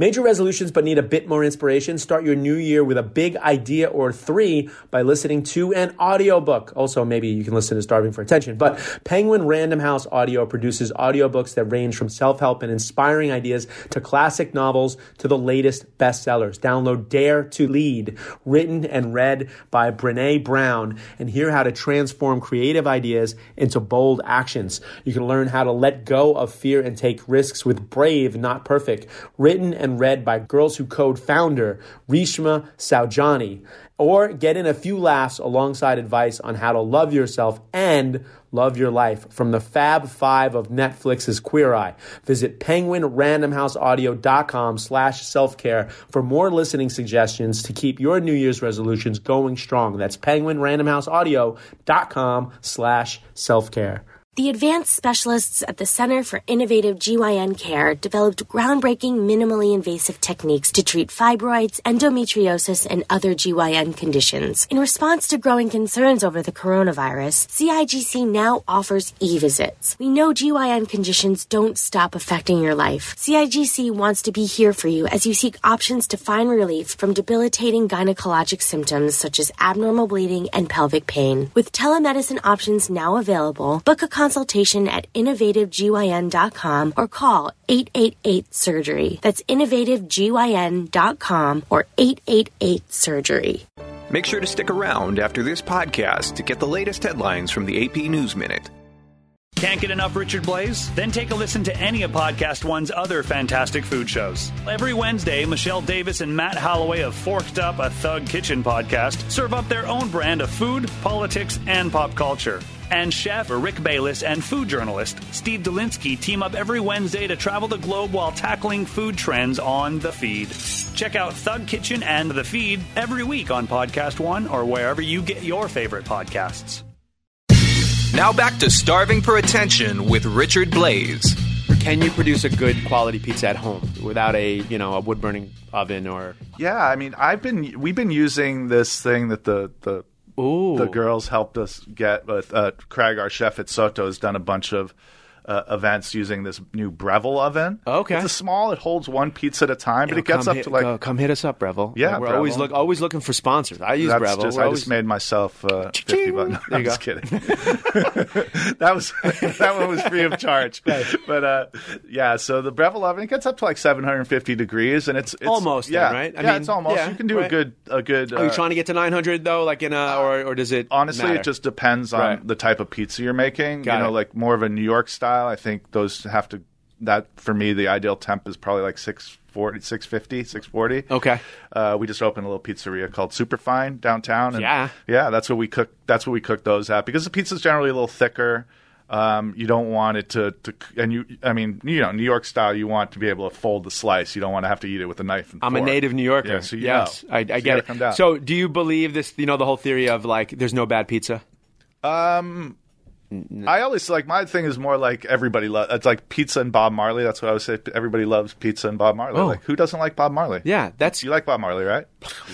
Major resolutions but need a bit more inspiration? Start your new year with a big idea or three by listening to an audiobook. Also, maybe you can listen to Starving for Attention. But Penguin Random House Audio produces audiobooks that range from self-help and inspiring ideas to classic novels to the latest bestsellers. Download Dare to Lead, written and read by Brene Brown, and hear how to transform creative ideas into bold actions. You can learn how to let go of fear and take risks with Brave, Not Perfect, written and read by Girls Who Code founder Reshma Saujani. Or get in a few laughs alongside advice on how to love yourself and love your life from the Fab Five of Netflix's Queer Eye. Visit penguinrandomhouseaudio.com slash self-care for more listening suggestions to keep your New Year's resolutions going strong. That's penguinrandomhouseaudio.com slash self-care. The advanced specialists at the Center for Innovative GYN Care developed groundbreaking minimally invasive techniques to treat fibroids, endometriosis, and other GYN conditions. In response to growing concerns over the coronavirus, CIGC now offers e-visits. We know GYN conditions don't stop affecting your life. CIGC wants to be here for you as you seek options to find relief from debilitating gynecologic symptoms such as abnormal bleeding and pelvic pain. With telemedicine options now available, book a consultation at innovativegyn.com or call 888-SURGERY. That's innovativegyn.com or 888-SURGERY. Make sure to stick around after this podcast to get the latest headlines from the AP News Minute. Can't get enough Richard Blais? Then take a listen to any of Podcast One's other fantastic food shows. Every Wednesday, Michelle Davis and Matt Holloway of Forked Up, a Thug Kitchen podcast, serve up their own brand of food, politics, and pop culture. And chef Rick Bayless and food journalist Steve Dolinsky team up every Wednesday to travel the globe while tackling food trends on The Feed. Check out Thug Kitchen and The Feed every week on Podcast One or wherever you get your favorite podcasts. Now back to Starving for Attention with Richard Blais. Can you produce a good quality pizza at home without a you know a wood burning oven or Yeah, I mean, I've been we've been using this thing that the the Ooh. the girls helped us get. With uh, Craig, our chef at Sotto, has done a bunch of uh, events using this new Breville oven. Okay. it's a small. It holds one pizza at a time, but Yo, it gets up hit, to like. go- come hit us up, Breville. Yeah, Like, we're always Breville. look always looking for sponsors. I use That's Breville. just, I always- just made myself uh, fifty bucks. No, I'm you just kidding. <laughs> that was <laughs> that one was free of charge. <laughs> But uh, yeah, so the Breville oven it gets up to like 750 degrees, and it's, it's Almost then, yeah, right? I yeah, mean, it's almost. yeah, you can do a good a good. Are you uh, trying to get to 900 though, like in a or or does it Honestly, matter? it just depends on Right. the type of pizza you're making. Got you know, it. like more of a New York style. I think those have to. That for me, the ideal temp is probably like 640, 650, 640. Okay. Uh, we just opened a little pizzeria called Superfine downtown. And Yeah. yeah, that's what we cook. That's what we cook those at because the pizza's generally a little thicker. Um, you don't want it to, to, and you, I mean, you know, New York style, you want to be able to fold the slice. You don't want to have to eat it with a knife and I'm a native New Yorker. Yeah, so you yes, know. I, I So get it. Come down. So, do you believe this? You know, the whole theory of like, there's no bad pizza. Um, I always like my thing is more like everybody loves. It's like pizza and Bob Marley. That's what I would say. Everybody loves pizza and Bob Marley. Oh. Like who doesn't like Bob Marley? Yeah, that's. You like Bob Marley, right?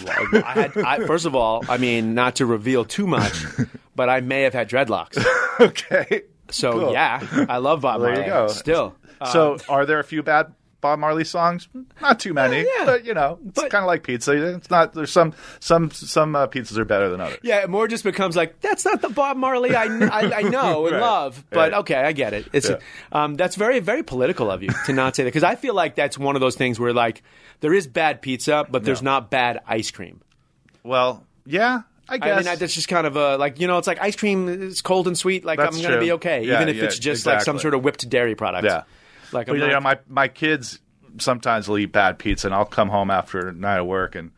I had, I, first of all, I mean, not to reveal too much, <laughs> but I may have had dreadlocks. <laughs> okay. So Cool. yeah, I love Bob There you Marley. go. Still, So, uh, are there a few bad Bob Marley songs? Not too many, yeah. but you know, it's kind of like pizza. It's not. There's some some some uh, pizzas are better than others. Yeah, it more just becomes like that's not the Bob Marley I, I, I know <laughs> and Right, love, but right. okay, I get it. It's Yeah. um, that's very very political of you to not say that because I feel like that's one of those things where like there is bad pizza, but there's not bad ice cream. Well, yeah, I I guess. mean, that's just kind of a like you know, it's like ice cream is cold and sweet. Like That's I'm gonna true. be okay, Yeah, even if yeah, it's just like some sort of whipped dairy product. Yeah. Like But, you know, my my kids sometimes will eat bad pizza, and I'll come home after a night of work, and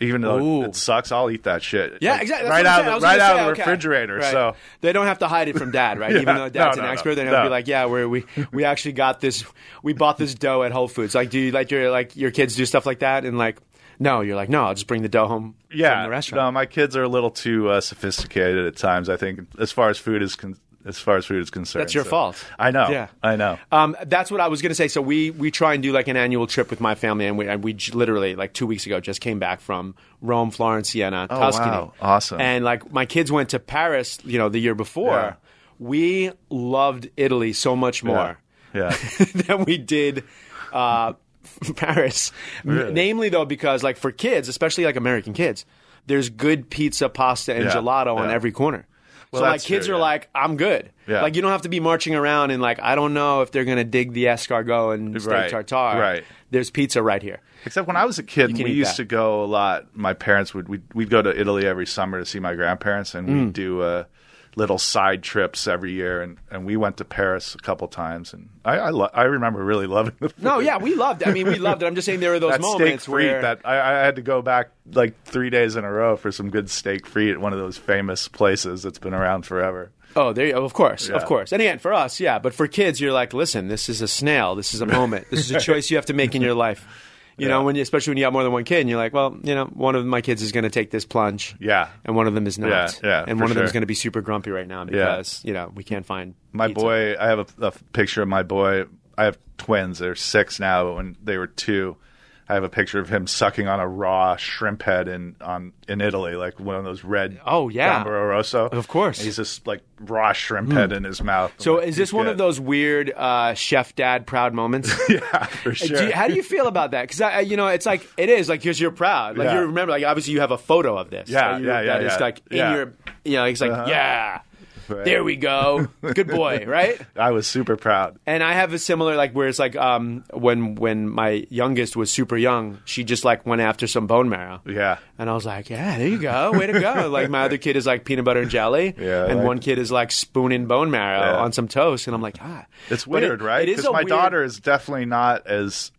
even though Ooh. it sucks, I'll eat that shit. Yeah, Like, exactly. That's right out of the, right out say, of the okay. refrigerator. Right. So they don't have to hide it from dad, right? <laughs> Yeah. Even though dad's No, an no, expert, they're no. gonna be like, "Yeah, we're, we we actually got this. We bought this dough at Whole Foods. Like, do you like your like your kids do stuff like that?" And like, no, you're like, no, I'll just bring the dough home yeah, from the restaurant. no, my kids are a little too uh, sophisticated at times. I think as far as food is con- as far as food is concerned. That's your So- fault. I know. Yeah. I know. Um, that's what I was going to say. So we we try and do like an annual trip with my family, and we, and we j- literally like two weeks ago just came back from Rome, Florence, Siena, Oh, Tuscany. wow. Awesome. And like my kids went to Paris, you know, the year before. Yeah. We loved Italy so much more Yeah. <laughs> than we did. Uh, <laughs> Paris, Really? namely though, because like for kids, especially like American kids, there's good pizza, pasta, and Yeah, gelato on every corner. Well, so like kids true, are yeah. like, I'm good. Yeah. Like you don't have to be marching around and like I don't know if they're gonna dig the escargot and steak Right, tartare. right. There's pizza right here. Except when I was a kid, we used that. to go a lot. My parents would we'd, we'd go to Italy every summer to see my grandparents, and Mm. we'd do uh, little side trips every year. And, and we went to Paris a couple times, and I I, lo- I remember really loving the food. No, yeah, we loved it. I mean, we loved it. I'm just saying there were those that moments steak frite where that I, I had to go back like three days in a row for some good steak frite at one of those famous places that's been around forever. Oh, there you go. Of course, of course. And again, for us, yeah. But for kids, you're like, listen, this is a snail. This is a moment. This is a <laughs> choice you have to make in your life. You know, when you, especially when you have more than one kid, and you're like, well, you know, one of my kids is going to take this plunge. Yeah. And one of them is not. Yeah, yeah, And one of them is going to be super grumpy right now because, you know, we can't find My pizza. boy, I have a, a picture of my boy. I have twins. They're six now, but when they were two, I have a picture of him sucking on a raw shrimp head in on in Italy, like one of those red. Oh, yeah. Gambero Rosso. Of course. Hmm. And he's just like raw shrimp head in his mouth. So Like, is this one good. of those weird uh, chef dad proud moments? <laughs> yeah, for sure. Do you- how do you feel about that? Because you know, it's like it is like because you're proud. Like Yeah. you remember, like obviously you have a photo of this. Yeah, yeah, yeah, that yeah. like in Yeah. your, you know, it's like Uh-huh. yeah, Right. there we go, good boy, <laughs> right? I was super proud. And I have a similar like where it's like um when when my youngest was super young, she just like went after some bone marrow. Yeah. And I was like, yeah, there you go, way to go. like my other kid is like peanut butter and jelly, <laughs> Yeah, and like one kid is like spooning bone marrow Yeah. on some toast, and I'm like, ah, It's it- weird, right? It is Because my weird- daughter is definitely not as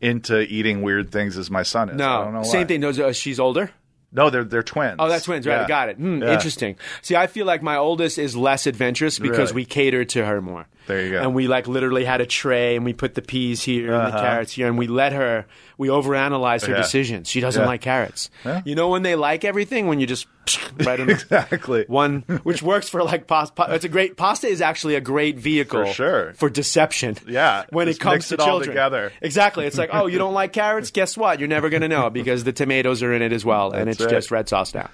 into eating weird things as my son is. I don't know No, why. same thing. Uh, she's older. No, they're they're twins. Oh, that's twins, right? Yeah. Got it. Hmm, Yeah. Interesting. See, I feel like my oldest is less adventurous because Really? we cater to her more. There you go. And we like literally had a tray and we put the peas here and the Uh-huh. carrots here and we let her. We overanalyze her Yeah. decisions. She doesn't Yeah. like carrots. Yeah. You know when they like everything when you just <laughs> right in the Exactly. one, which works for like pasta. It's a great pasta is actually a great vehicle For sure. for deception. Yeah, <laughs> when just it comes mix to it all children together. Exactly. It's like, <laughs> oh, you don't like carrots? Guess what? You're never going to know because the tomatoes are in it as well, and That's it's right. just red sauce now.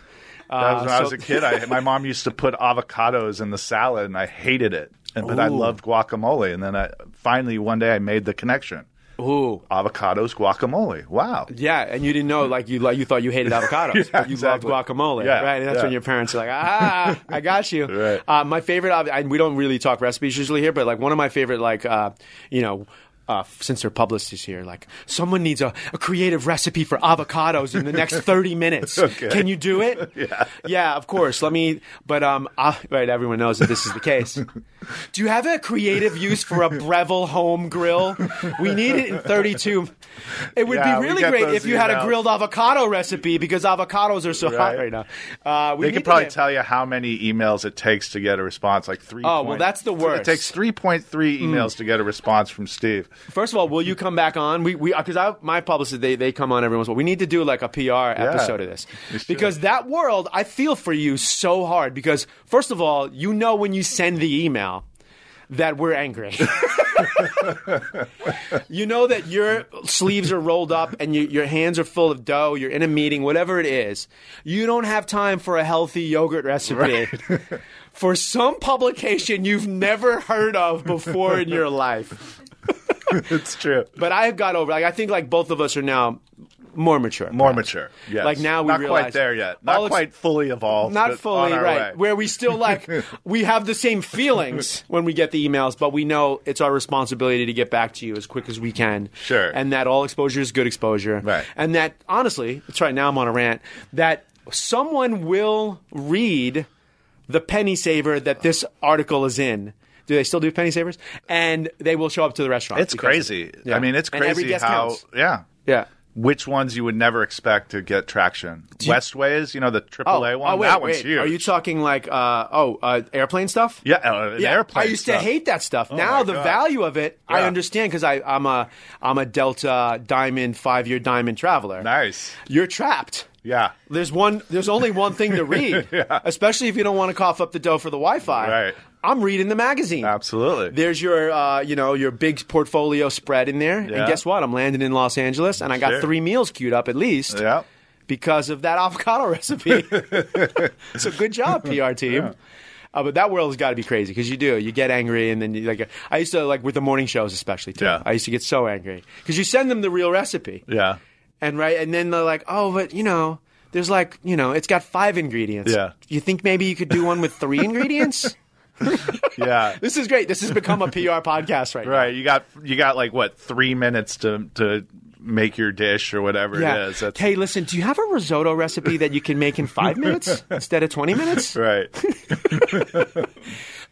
That was when I was so- a kid. I, my mom used to put avocados in the salad, and I hated it. And, but I loved guacamole. And then I, finally, one day, I made the connection: Ooh. avocados, guacamole. Wow. Yeah, and you didn't know, like you like you thought you hated <laughs> avocados, Yeah, but you exactly. loved guacamole, Yeah, right? And that's yeah. when your parents are like, "Ah, I got you." <laughs> Right. Uh, my favorite, and we don't really talk recipes usually here, but like one of my favorite, like uh, you know, uh, since their publicist is here, like someone needs a, a creative recipe for avocados in the next <laughs> thirty minutes. Can you do it? <laughs> yeah, yeah, of course. Let me. But um, uh, right, everyone knows that this is the case. <laughs> do you have a creative use for a Breville home grill? We need it in thirty-two. It would Yeah, be really great if you had a grilled avocado recipe because avocados are so hot Right. right now. Uh, we They could probably get- tell you how many emails it takes to get a response. Like three. Oh, well, that's the worst. It takes three point three emails to get a response from Steve. First of all, will you come back on? We we uh, because I my publicist they they come on every once in a while. We need to do like a PR episode of this because that world I feel for you so hard because first of all, you know when you send the email that we're angry. <laughs> you know that your sleeves are rolled up and you, your hands are full of dough. You're in a meeting, whatever it is. You don't have time for a healthy yogurt recipe. For some publication you've never heard of before in your life. <laughs> <laughs> it's true. But I have got over. Like I think like both of us are now more mature. More perhaps. mature. Yes. Like now we not realize quite there yet. Not quite fully evolved. Not fully right. way. Where we still like <laughs> we have the same feelings when we get the emails, but we know it's our responsibility to get back to you as quick as we can. Sure. And that all exposure is good exposure. Right. And that honestly, that's right now I'm on a rant, that someone will read the penny saver that this article is in. Do they still do penny savers? And they will show up to the restaurant. It's because- crazy. Yeah. I mean, it's And every crazy guest how counts. yeah. Yeah. Which ones you would never expect to get traction? Westways, you know the AAA one. oh, wait, that one's wait. huge. Are you talking like uh, oh uh, airplane stuff? Yeah, uh, an airplane. I used to hate that stuff. Oh now the God. value of it, I understand because I'm a I'm a Delta Diamond five year Diamond traveler. Nice. You're trapped. Yeah. There's one. There's only one thing to <laughs> read, especially if you don't want to cough up the dough for the Wi-Fi. Right. I'm reading the magazine. Absolutely. There's your, uh, you know, your big portfolio spread in there, Yeah. and guess what? I'm landing in Los Angeles, and I got Sure. three meals queued up at least Yeah. because of that <laughs> avocado recipe. <laughs> so good job, PR team. Uh, but that world has got to be crazy because you do. You get angry, and then you like. I used to like with the morning shows, especially too. Yeah. I used to get so angry because you send them the real recipe, Yeah. And right, and then they're like, "Oh, but you know, there's like, you know, it's got five ingredients. Yeah. you think maybe you could do one with three ingredients? <laughs> <laughs> Yeah. This is great. This has become a PR podcast right now. right. You got you got like what three minutes to to make your dish or whatever Yeah. it is. That's hey, listen, do you have a risotto recipe that you can make in five minutes <laughs> instead of 20 minutes? right.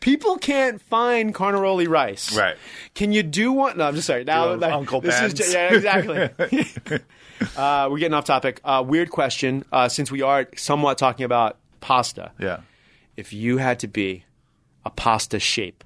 People can't find carnaroli rice. Right. Can you do one? No, I'm just sorry. Now, Do a like, Uncle this is Ben's. ju- yeah, exactly. Uh, we're getting off topic. Uh, weird question. Uh, since we are somewhat talking about pasta, Yeah. if you had to be a pasta shape,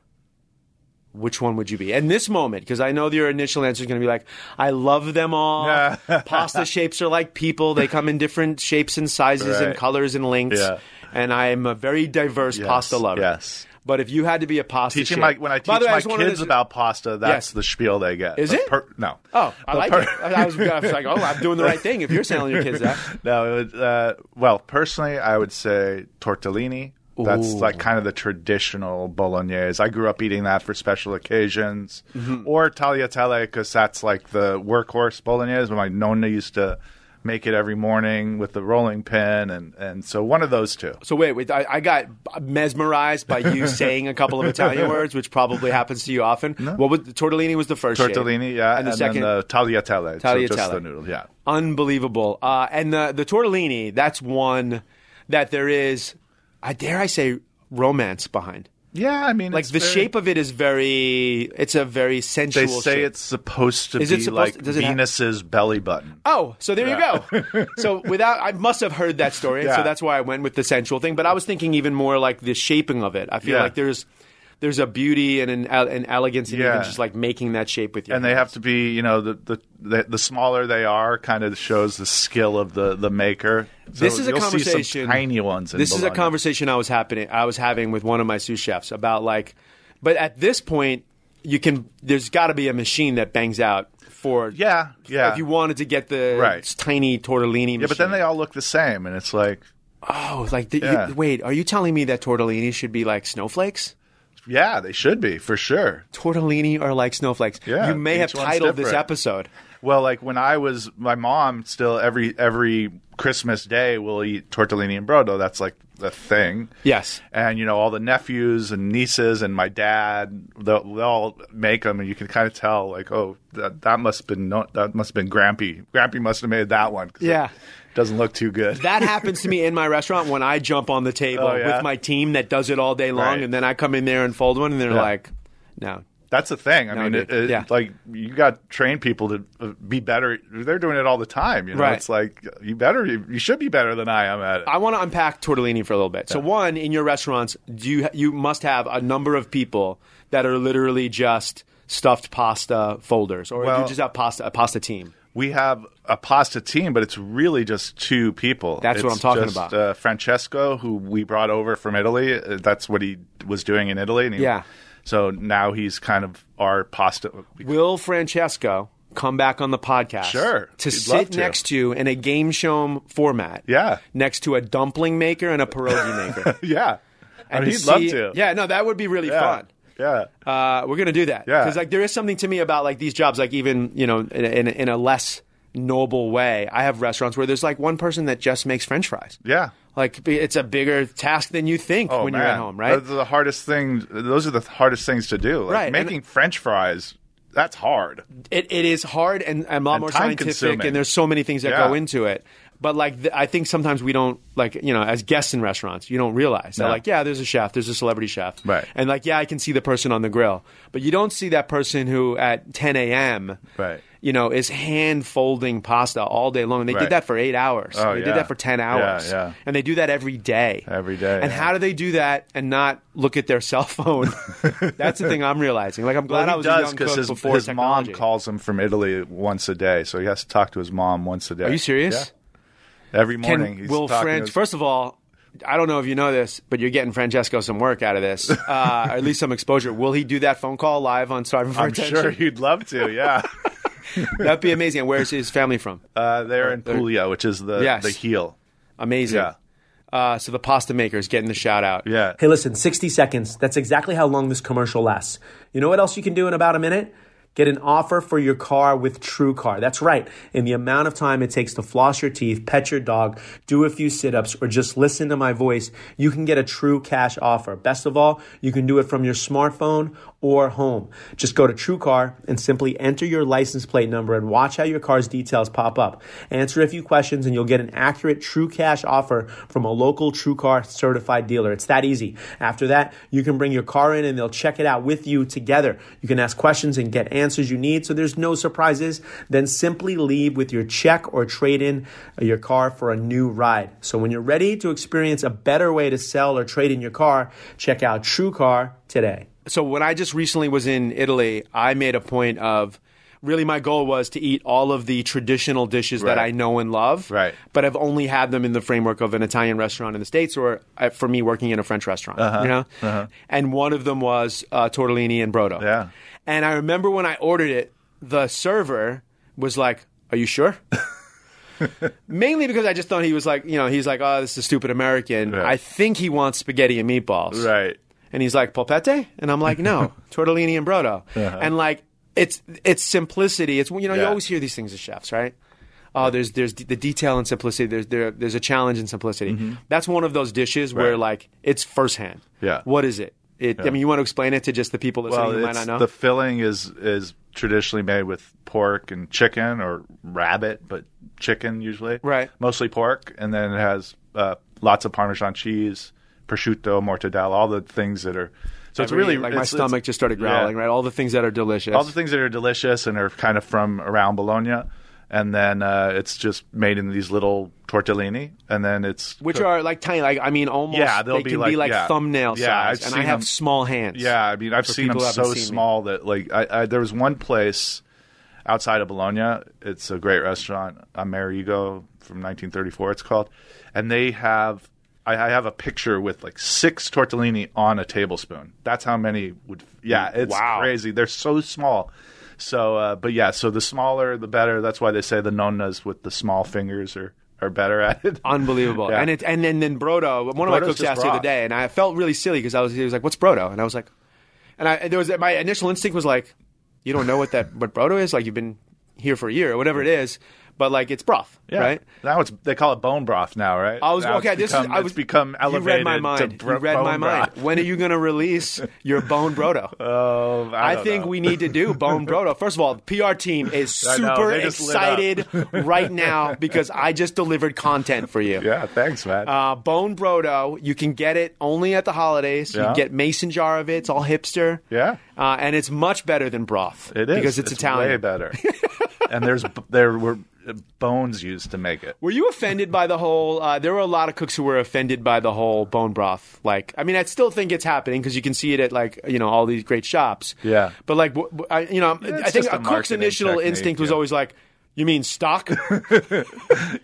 which one would you be? And this moment, because I know your initial answer is going to be like, I love them all. <laughs> pasta shapes are like people; they come in different shapes and sizes and Right. colors and lengths. Yeah. And I am a very diverse Yes, pasta lover. yes. But if you had to be a pasta Teaching shape, my when I teach way, my wanted kids to- about pasta, that's Yes. the spiel they get. Is The it? per- no. Oh, I The like per- it. I I was, I was like, oh, I'm doing the right thing. If you're telling your kids that, <laughs> No, it would, uh, well, personally, I would say tortellini. That's like kind of the traditional bolognese. I grew up eating that for special occasions, Mm-hmm. or tagliatelle because that's like the workhorse bolognese. My nonna used to make it every morning with the rolling pin, and and so one of those two. So wait, wait. I, I got mesmerized by you <laughs> saying a couple of Italian words, which probably happens to you often. What was tortellini was the first shape. Tortellini, yeah, and and, the second then the tagliatelle, so just Tagliatelle. the noodle, yeah. unbelievable. Uh, and the the tortellini, that's one that there is, I dare I say, romance behind. Yeah, I mean, Like it's the very- shape of it is very. It's a very sensual. They say shape. it's supposed to Is be supposed like to- does it have- Venus's belly button. Oh, so there Yeah. you go. so <laughs> without, I must have heard that story, and so that's why I went with the sensual thing. But I was thinking even more like the shaping of it. I feel Yeah. like there's there's a beauty and an, an elegance in Yeah. even just like making that shape with your and they have to be you know the, the the the smaller they are kind of shows the skill of the the maker So this is a you'll see some conversation. tiny ones in This is a conversation I was happening. I was having with one of my sous chefs about like, but at this point, you can. There's got to be a machine that bangs out for. yeah yeah If you wanted to get the Right. tiny tortellini, yeah but then they all look the same and it's like oh, like the, Yeah. you, wait, are you telling me that tortellini should be like snowflakes? Yeah they should be for sure Tortellini are like snowflakes. Yeah, you may have titled this episode. Well, like when I was, my mom still every every Christmas day will eat tortellini and brodo. That's like the thing. Yes. And you know all the nephews and nieces and my dad, they'll, they'll all make them, and you can kind of tell like, oh, that, that must have been no, that must have been Grampy. Grampy must have made that one. 'cause it Yeah. doesn't look too good. That happens to me in my restaurant when I jump on the table Oh, yeah? with my team that does it all day long, Right. and then I come in there and fold one, and they're Yeah. like, "No, That's the thing. I No, mean, it, it, Yeah. like you got trained people to uh, be better. They're doing it all the time. You know, Right. it's like you better, you should be better than I am at it. I want to unpack tortellini for a little bit. So, one, in your restaurants, do you you must have a number of people that are literally just stuffed pasta folders, or do Well- you just have pasta a pasta team? we have a pasta team, but it's really just two people. That's what I'm talking just, about. Uh, Francesco, who we brought over from Italy. Uh, that's what he was doing in Italy. And he, Yeah. So now he's kind of our pasta. Will Francesco come back on the podcast? Sure. To sit to. next to you in a game show format. Yeah. Next to a dumpling maker and a pierogi maker. <laughs> Yeah. I And mean, he'd love to. Yeah, no, that would be really Yeah. fun. Yeah. Uh, we're gonna do that. Yeah. Because like there is something to me about like these jobs, like even you know in, in, in a less noble way. I have restaurants where there's like one person that just makes French fries. Yeah. Like it's a bigger task than you think Oh, when man. you're at home, right? The hardest thing. Those are the hardest things to do. Like Right, and- Making French fries, that's hard. It, it is hard and, and a lot And more scientific, time-consuming. and there's so many things that Yeah. go into it. But like, th- I think sometimes we don't like, you know, as guests in restaurants, you don't realize that No. like, yeah, there's a chef, there's a celebrity chef, Right. And like, yeah, I can see the person on the grill, but you don't see that person who at 10 a.m. Right. You know, is hand folding pasta all day long. And they Right. did that for eight hours. Oh, they yeah. did that for 10 hours. yeah. And they do that every day. Every day, And yeah. how do they do that and not look at their <laughs> cell phone? <laughs> That's the thing I'm realizing. Like, I'm glad Well, I was does a young cook his, before his technology. mom calls him from Italy once a day, so he has to talk to his mom once a day. Are you serious? Yeah. Every Can morning. he's will talking to Fran- his- first of all, I don't know if you know this, but you're getting Francesco some work out of this, <laughs> uh, or at least some exposure. Will he do that phone call live on Starving for I'm Attention? sure <laughs> he'd love to. Yeah, <laughs> That'd be amazing. And where's his family from? uh, they're in Puglia, which is the Yes. the heel. Amazing. Yeah. Uh, so the pasta maker is getting the shout out. Yeah. Hey, listen, 60 seconds. That's exactly how long this commercial lasts. You know what else you can do in about a minute? Get an offer for your car with TrueCar. That's right. In the amount of time it takes to floss your teeth, pet your dog, do a few sit ups, or just listen to my voice, you can get a true cash offer. Best of all, you can do it from your smartphone or home. Just go to TrueCar and simply enter your license plate number and watch how your car's details pop up. Answer a few questions and you'll get an accurate true cash offer from a local TrueCar certified dealer. It's that easy. After that, you can bring your car in and they'll check it out with you together. You can ask questions and get answers you need so there's no surprises. Then simply leave with your check or trade in your car for a new ride. So when you're ready to experience a better way to sell or trade in your car, check out TrueCar today. So when I just recently was in Italy, I made a point of really my goal was to eat all of the traditional dishes that I know and love. Right. But I've only had them in the framework of an Italian restaurant in the States or uh, for me working in a French restaurant. Uh-huh. You know? And one of them was uh, tortellini and brodo. Yeah. And I remember when I ordered it, the server was like, Are you sure? <laughs> Mainly because I just thought he was like, you know, he's like, oh, this is a stupid American. Right. I think he wants spaghetti and meatballs. Right. And he's like, polpette? And I'm like, no, <laughs> tortellini and brodo. And like, it's it's simplicity. It's you know you always hear these things as chefs, right? Oh, there's there's the detail and simplicity. There's there, there's a challenge in simplicity. That's one of those dishes where Right. like it's firsthand. Yeah. What is it? It. I mean, you want to explain it to just the people listening Well, who might not know. the filling is is traditionally made with pork and chicken or rabbit, but chicken usually. Right. Mostly pork, and then it has uh, lots of Parmesan cheese, prosciutto, mortadella, all the things that are. So it's really like my stomach it's- just started growling. yeah. Right, all the things that are delicious. All the things that are delicious and are kind of from around Bologna, and then uh, it's just made in these little tortellini, and then it's which are like tiny, like I mean, almost. Yeah, they'll they be can like- be like yeah. thumbnail Yeah, size, I've and I have them- small hands. Yeah, I mean, I've seen them so seen me. small that like I, I, there was one place outside of Bologna. It's a great restaurant, Amerigo from 1934. It's called, and they have. I, I have a picture with like six tortellini on a tablespoon. That's how many would. Yeah, it's Wow. crazy. They're so small. So, uh, but yeah, so the smaller the better. That's why they say the nonnas with the small fingers are are better at it. <laughs> Unbelievable. Yeah. And it and then then brodo. One of my cooks asked the other day, and I felt really silly because I was he was like, "What's brodo?" And I was like, and I and there was my initial instinct was like, "You don't know what that what brodo is? Like you've been here for a year or whatever it is, but like it's broth, Yeah. right? Now it's they call it bone broth now, right? I was Now okay. This become, is I was it's become You elevated read my mind. bro- you read my mind. broth. When are you going to release your bone brodo? <laughs> Oh, I, I, think know. we need to do bone <laughs> brodo. First of all, the PR team is super they just lit up. excited <laughs> right now because I just delivered content for you. Yeah, thanks, man. Uh, bone brodo, you can get it only at the holidays. You Yeah. can get mason jar of it. It's all hipster. Yeah. uh, and it's much better than broth. it is because it's, Italian. Way better. And there's there were bones used to make it. Were you offended by the whole? Uh, there were a lot of cooks who were offended by the whole bone broth. Like, I mean, I still think it's happening because you can see it at like you know all these great shops. Yeah. But like, w- w- I, you know, Yeah, I think a a cook's initial technique, instinct was yeah. always like, "You mean stock? <laughs>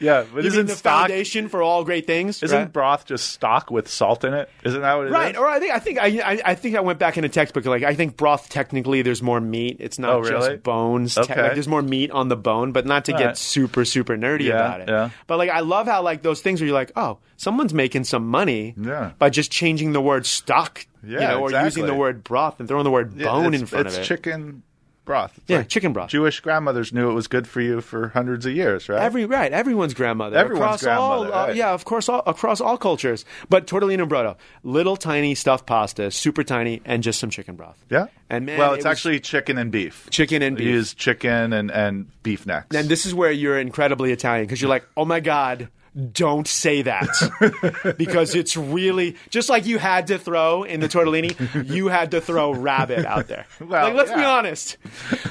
Yeah, but you isn't mean the stock foundation for all great things?" isn't right? broth just stock with salt in it? Isn't that what it is? Right, or I think I think I, I I think I went back in a textbook. Like I think broth technically there's more meat. It's not Oh, really? just bones. Te- Okay. like, there's more meat on the bone, but not to get right. super super nerdy Yeah, about it. yeah. But like I love how like those things where you're like, oh, someone's making some money Yeah. by just changing the word stock, you Yeah, know, or using the word broth and throwing the word bone in front of it. It's chicken broth. It's Yeah, chicken broth. Jewish grandmothers knew it was good for you for hundreds of years, right? Every right, everyone's grandmother. Everyone's across all, grandmother, uh, yeah, of course, all, across all cultures. But tortellini and brodo, little tiny stuffed pasta, super tiny, and just some chicken broth. yeah. and man, well, it it's was- actually chicken and beef. Chicken and beef. Use chicken and, and beef necks. And this is where you're incredibly Italian because you're like, oh my God, don't say that. <laughs> because it's really, just like you had to throw in the tortellini, you had to throw rabbit out there. Well, like, let's be honest.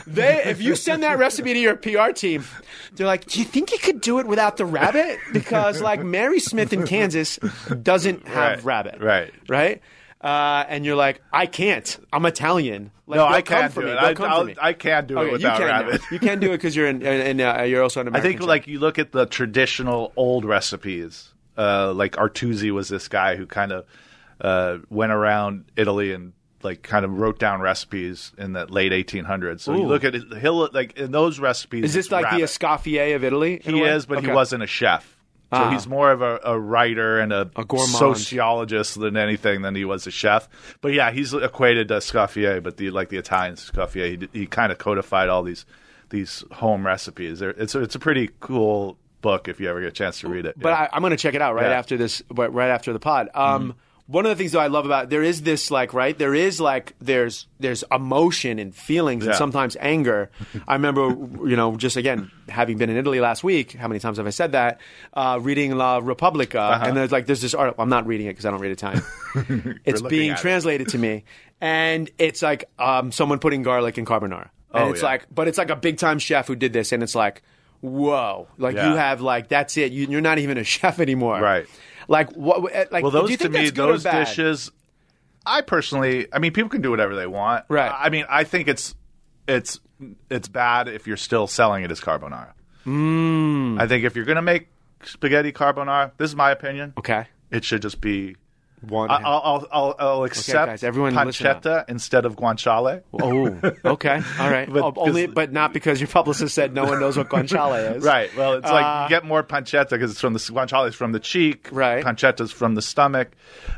They, if you send that recipe to your PR team, they're like, do you think you could do it without the rabbit? Because, like, Mary Smith in Kansas doesn't have Right, rabbit. right. Right? Uh, and you're like, I can't. I'm Italian. Like, no, I can't do it. I, come I'll- for me. I can't do it without you can rabbit. You can do it because you're in, and uh, you're also an I think chef. like you look at the traditional old recipes. Uh, like Artusi was this guy who kind of uh, went around Italy and like kind of wrote down recipes in the late 1800s. So you look at it, he'll like in those recipes. Is this like the rabbit. Escoffier of Italy? He is, but he wasn't a chef. So Ah. he's more of a, a writer and a, A sociologist than anything than he was a chef. But yeah, he's equated to Scoffier, but the like the Italian Scoffier, he, he kind of codified all these these home recipes. They're, it's a, it's a pretty cool book if you ever get a chance to read it. But yeah. I, I'm going to check it out right Yeah. Mm-hmm. after this. Right right after the pod. Um, One of the things that I love about there is this like right there is like there's there's emotion and feelings and sometimes anger. I remember you know just again having been in Italy last week. How many times have I said that? Uh, reading La Repubblica Uh-huh. and there's like there's this article. I'm not reading it because I don't read Italian. <laughs> it's being at it. translated to me, and it's like um, someone putting garlic in carbonara, and Oh, it's yeah. like but it's like a big time chef who did this, and it's like. Whoa! Like Yeah. you have like that's it. You, you're not even a <laughs> chef anymore, Right. Like what? Like well, do those you to think me, those dishes. I personally, I mean, people can do whatever they want. Right. I mean, I think it's it's it's bad if you're still selling it as carbonara. Mm. I think if you're going to make spaghetti carbonara, this is my opinion. Okay, It should just be. One. I- I'll, I'll, I'll, I'll accept guys, everyone listen up. pancetta instead of guanciale. oh, <laughs> okay, all right. But- Oh, only, 'cause- but not because your publicist said no one knows what guanciale <laughs> is. Right. Well, it's like Uh, you get more pancetta because it's from the guanciale is from the cheek. Right. Pancetta's from the stomach.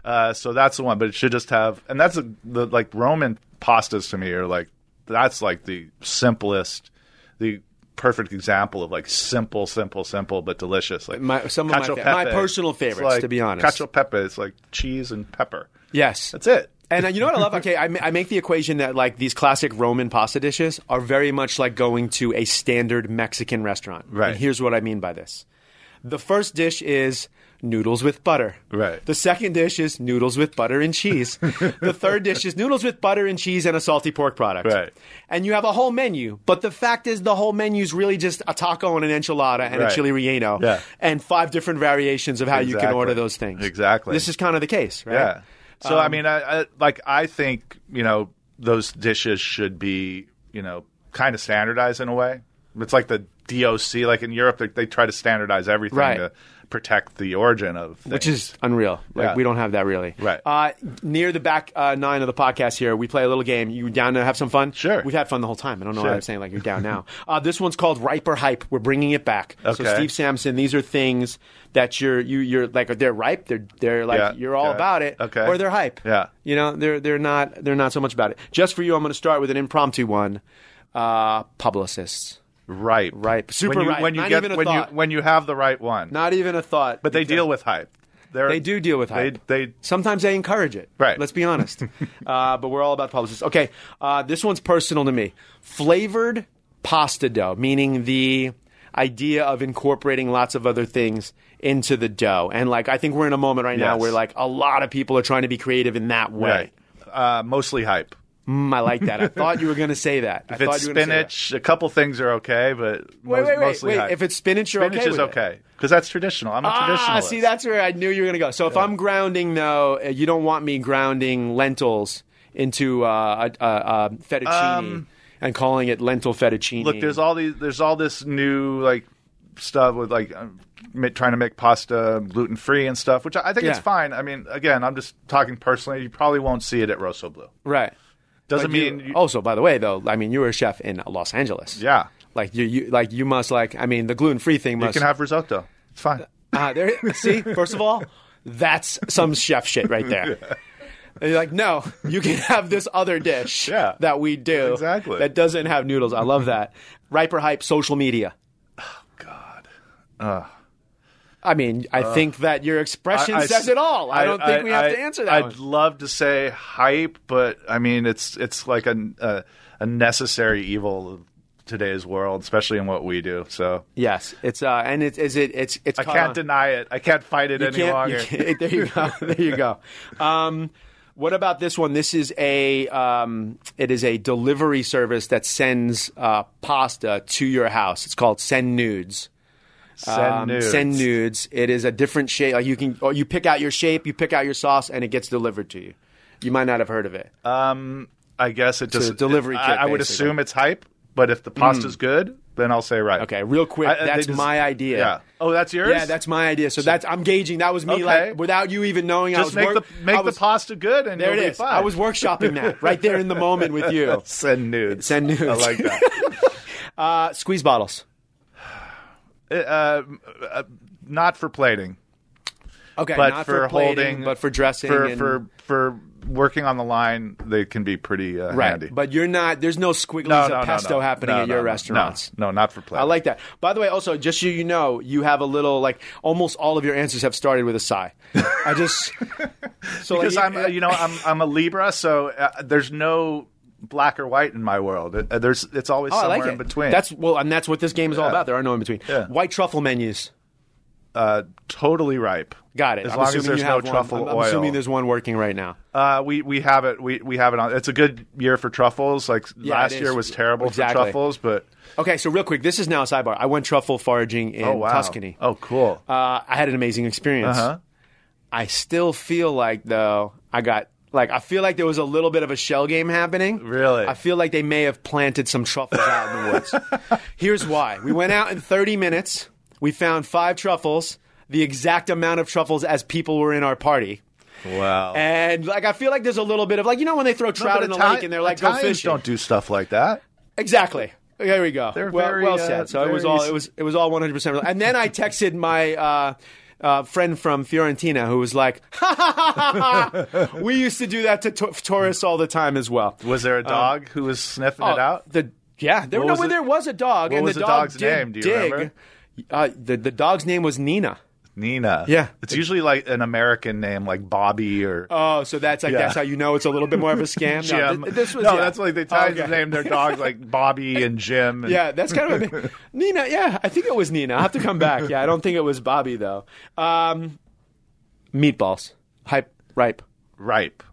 Uh, so that's the one. But it should just have, and that's a, the like Roman pastas to me are like that's like the simplest, the perfect example of like simple, simple, simple but delicious. Like My- some of my fa- my personal favorites, like to be honest. Cacio pepe. It's like cheese and pepper. Yes, That's it. And uh, you know what I love? Okay, I, I make the equation that like these classic Roman pasta dishes are very much like going to a standard Mexican restaurant. Right. And here's what I mean by this: the first dish is noodles with butter. Right. The second dish is noodles with butter and cheese. <laughs> the third dish is noodles with butter and cheese and a salty pork product. Right. And you have a whole menu, but the fact is the whole menu is really just a taco and an enchilada and a Right. chili relleno Yeah. and five different variations of how you can order those things. Exactly. This is kind of the case, right? Yeah. So I Um, mean, I, I like I think you know those dishes should be you know kind of standardized in a way. It's like the DOC, like in Europe, they, they try to standardize everything Right. to protect the origin of things. which is unreal. Like Yeah. we don't have that really. Right. Uh, near the back uh, nine of the podcast here, we play a little game. You down to have some fun? Sure. We've had fun the whole time. I don't know why I'm saying like you're down now. uh, this one's called Ripe or Hype. We're bringing it back. So Steve Samson, these are things that you're you you're like they're ripe. They're they're like Yeah. you're all Okay. about it. Okay. Or they're hype. Yeah. You know they're they're not they're not so much about it. Just for you, I'm going to start with an impromptu one. Uh, publicists. Ripe, Ripe. Super when you, ripe. When you Not get even a when thought. you when you have the right one. Not even a thought. but they deal with hype. They're, They do deal with hype. They they Sometimes they encourage it. Right. Let's be honest. <laughs> uh, but we're all about publicists. Okay. Uh, this one's personal to me. Flavored pasta dough, meaning the idea of incorporating lots of other things into the dough. And like, I think we're in a moment right now Yes. where like a lot of people are trying to be creative in that way. right. Uh, mostly hype. Mm, I like that. I thought you were going to say that. If thought it's you were gonna say that. spinach, a couple things are okay, but Wait, most, wait, wait, mostly wait. If it's spinach, you're spinach okay is okay because that's traditional. I'm a Ah, traditionalist. see, that's where I knew you were going to go. So if I'm grounding, though, uh, you don't want me grounding lentils into uh, a fettuccine and calling it lentil fettuccine. Um, Look, there's all these. There's all this new like stuff with like um, trying to make pasta gluten free and stuff, which I I think it's Yeah. fine. I mean, again, I'm just talking personally. You probably won't see it at Rossoblu. right. Doesn't But you- mean you- also, by the way, though, I mean you were a chef in Los Angeles. yeah. Like you, you like you must like. I mean, the gluten free thing You can have risotto. It's fine. Ah, there. See, first of all, that's some chef shit right there. <laughs> And you're like, no, you can have this other dish <laughs> Yeah. that we do Exactly. that doesn't have noodles. I love that. Riper hype, social media. Oh God. I mean, I think that your expression says it all. I, don't think we have I- to answer that. I'd one. love to say hype, but I mean, it's it's like a a, a necessary evil of today's world, especially in what we do. So Yes, it's uh, and it's it it's it's. I can't deny it. I can't fight it You any you longer. can't- <laughs> there you go. <laughs> There you go. Um, what about this one? This is a um, it is a delivery service that sends uh, pasta to your house. It's called Send Nudes. Send Um, nudes. Send nudes. It is a different shape. Like you can, or you pick out your shape, you pick out your sauce, and it gets delivered to you. You might not have heard of it. Um, I guess it a just delivery I, kit, I would assume it's hype, but if the pasta's good, then I'll say right. Okay, real quick. I- I- that's just- my idea. Yeah. Oh, that's yours. Yeah, that's my idea. So that's I'm gauging. That was me, Okay. like without you even knowing. I just was make work- the make was- the pasta good, and There it fine. I was workshopping that right there in the moment with you. <laughs> send nudes. Send nudes. I like that. <laughs> Uh, squeeze bottles. Uh, uh, not for plating, Okay, but not for, for, plating, holding, but for dressing. for and, for for working on the line. They can be pretty uh, right. handy. But you're not. There's no squigglies no, of no, no, pesto no. happening at your restaurants. No, no, not for plating. I like that. By the way, also, just so you know, you have a little like almost all of your answers have started with a sigh. I just <laughs> so because like, I'm uh, you know I'm I'm a Libra, so uh, there's no black or white in my world. Uh, there's it's always Oh, somewhere like it. in between. That's well, and that's what this game is all about. There are no in between. Yeah. White truffle menus. uh, totally ripe. Got it. As I'm long as there's no one. truffle I'm, I'm oil. assuming there's one working right now. Uh, we we have it. We we have it on. It's a good year for truffles. Like Yeah, last year was terrible Exactly. for truffles, but Okay, so real quick, this is now a sidebar. I went truffle foraging in oh wow, Tuscany. Oh cool. Uh, I had an amazing experience. Uh huh. I still feel like though I got like I feel like there was a little bit of a shell game happening. Really? I feel like they may have planted some truffles out in the woods. <laughs> Here's why: we went out in 30 minutes. We found five truffles, the exact amount of truffles as people were in our party. Wow. And like I feel like there's a little bit of like you know when they throw trout but in the Itali- lake and they're like Italians go fishing. Don't do stuff like that. Exactly. There we go. They're well, very, well uh, said. So it was all it was it was all 100. percent And then I texted my uh, uh, friend from Fiorentina who was like, ha, ha, ha. <laughs> "We used to do that to, to tourists all the time as well." Was there a dog who was sniffing it Oh, out? The yeah, there no, was it? there was a dog, What and was the dog dog's did name? Do you dig. remember? Uh, the the dog's name was Nina. Nina. Yeah. It's usually like an American name, like Bobby or Oh, so that's like Yeah. that's how you know it's a little bit more of a scam. No, Jim. th- this was no, yeah. that's like the Italians Okay. name their dogs like Bobby and Jim. And Yeah, that's kind of a, <laughs> Nina. Yeah, I think it was Nina. I have to come back. Yeah, I don't think it was Bobby though. Um, meatballs, hype, ripe. ripe.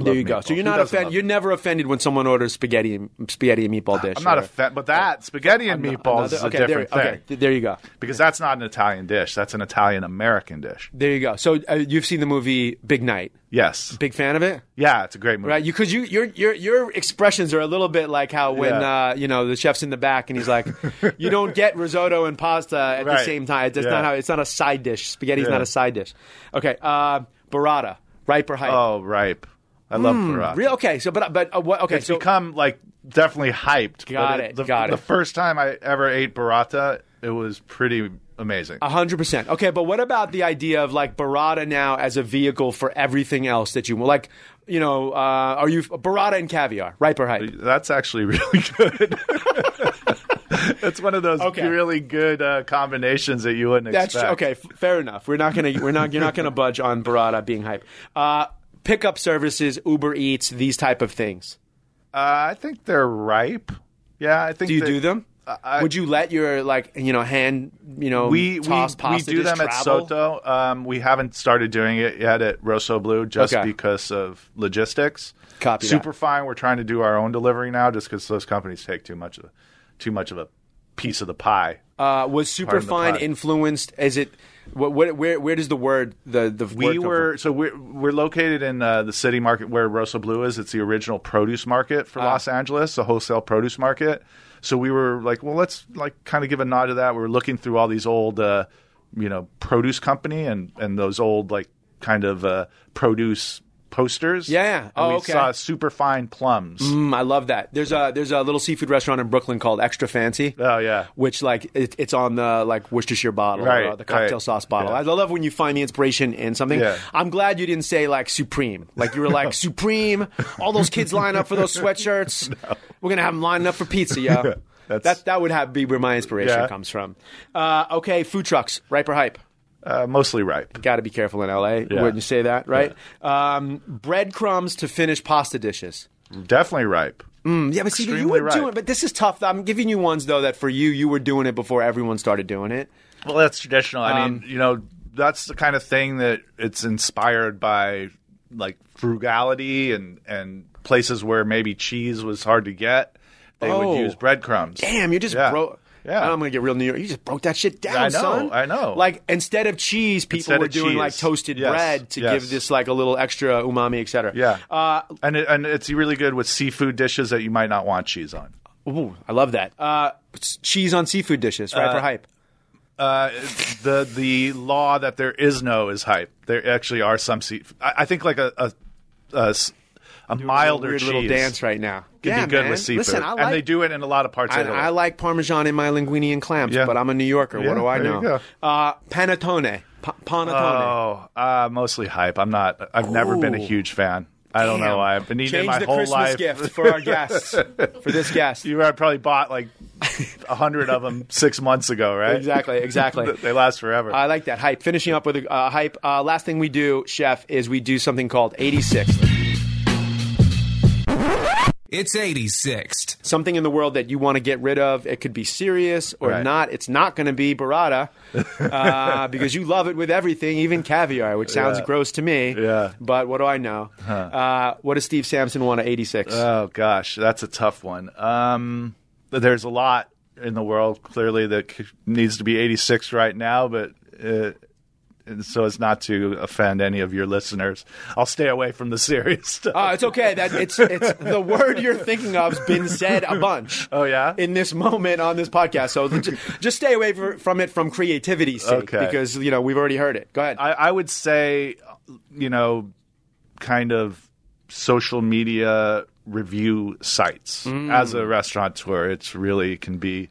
There you go. So you're Who not offended. You're never offended when someone orders spaghetti, and spaghetti and meatball dish. I'm not or- offended, but that spaghetti and meatballs another- is a okay, different there, thing Okay, there you go. because that's not an Italian dish. That's an Italian American dish. There you go. So uh, you've seen the movie Big Night. Yes. Big fan of it, Yeah, it's a great movie. right? You because you your your your expressions are a little bit like how when Yeah. uh, you know the chef's in the back and he's like, <laughs> you don't get risotto and pasta at the same time. It's Yeah. not how. It's not a side dish. Spaghetti's Yeah. not a side dish. Okay, uh, burrata, ripe or hype? Oh, ripe. I love burrata. Real okay. So but but uh, what? Okay, It's so become like definitely hyped. Got but it, The, got the it. first time I ever ate burrata, it was pretty amazing. A hundred percent. Okay, but what about the idea of like burrata now as a vehicle for everything else that you want? like? You know, uh, are you burrata and caviar, ripe or hype? That's actually <laughs> really good. <laughs> It's one of those Okay. really good uh, combinations that you wouldn't That's expect. okay. f- Fair enough. We're not gonna. We're not. You're not gonna budge on burrata being hype. Uh, pickup services, Uber Eats, these type of things. Uh, I think they're ripe. Yeah, I think. Do you they- do them? I- Would you let your like you know hand you know We we, toss we pasta do them at? Sotto. Um, we haven't started doing it yet at Rossoblu just Okay. because of logistics. Copy that. Superfine. We're trying to do our own delivery now, just because those companies take too much of too much of a piece of the pie. Uh, was Superfine influenced? Is it what, what? Where? Where does the word the the We come were from? so we're we're located in uh, the city market where Rossoblu is. It's the original produce market for Ah. Los Angeles, a wholesale produce market. So we were like, well, let's like kind of give a nod to that. We were looking through all these old, uh, you know, produce company and and those old like kind of uh, produce posters. Yeah, Oh, we okay. saw super fine plums. Mm, I love that. There's a there's a little seafood restaurant in Brooklyn called Extra Fancy. Oh yeah. which like it, it's on the like Worcestershire bottle, Right, or the cocktail right. sauce bottle. Yeah. I love when you find the inspiration in something. Yeah. I'm glad you didn't say like Supreme. Like you were like <laughs> Supreme. All those kids line up for those sweatshirts. <laughs> We're gonna have them lining up for pizza, yo. <laughs> That's- that that would have be where my inspiration Yeah. comes from. Uh, okay, food trucks, ripe or hype. Uh, mostly ripe. Got to be careful in LA. Yeah. Wouldn't you say that, right? Um, breadcrumbs to finish pasta dishes. Definitely ripe. Mm, yeah, but see, but you were ripe. doing. But this is tough. I'm giving you ones though that for you, you were doing it before everyone started doing it. Well, that's traditional. I Um, mean, you know, that's the kind of thing that it's inspired by, like frugality and and places where maybe cheese was hard to get. They Oh. would use breadcrumbs. Damn, you just Yeah. broke. Yeah. I'm gonna get real New York. You just broke that shit down, I know, son. I know. Like instead of cheese, people Instead were doing like toasted Yes, bread to yes. give this like a little extra umami, etc. Yeah, Uh, and it, and it's really good with seafood dishes that you might not want cheese on. ooh, I love that. Uh, cheese on seafood dishes, right? for hype. Uh, the the law that there is no is hype. There actually are some. I, I think like a a, a, a milder weird cheese little dance right now. could yeah, be good man. with seafood, Listen, I like. and they do it in a lot of parts I, of Italy. I like Parmesan in my linguine and clams, Yeah. but I'm a New Yorker. Yeah, what do I know? Uh, panettone, Pa- panettone. Oh, uh, mostly hype. I'm not. I've never been a huge fan. I don't know. I've been eating Change my the whole Christmas life. gift for our guests. <laughs> for this guest. You probably bought like a hundred of them six months ago, right? <laughs> Exactly, exactly. <laughs> they last forever. I like that hype. Finishing up with a uh, hype. Uh, last thing we do, chef, is we do something called 86. It's 86th. Something in the world that you want to get rid of. It could be serious or Right. not. It's not going to be burrata uh, <laughs> because you love it with everything, even caviar, which sounds Yeah. gross to me. Yeah. But what do I know? Uh, what does Steve Samson want at 86? Oh gosh, that's a tough one. Um, there's a lot in the world clearly that needs to be 86 right now, but uh, and so as not to offend any of your listeners, I'll stay away from the <laughs> serious stuff. Uh, it's okay. That it's it's the word you're thinking of's been said a bunch. <laughs> Oh, yeah? in this moment on this podcast. So ju- just stay away from it from creativity sake, Okay. because you know we've already heard it. Go ahead. I, I would say, you know, kind of social media review sites Mm. as a restaurateur. It's really can be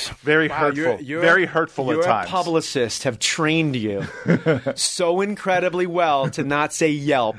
<laughs> very Wow, hurtful, you're- you're- very hurtful Your at times. publicists have trained you <laughs> so incredibly well to not say Yelp.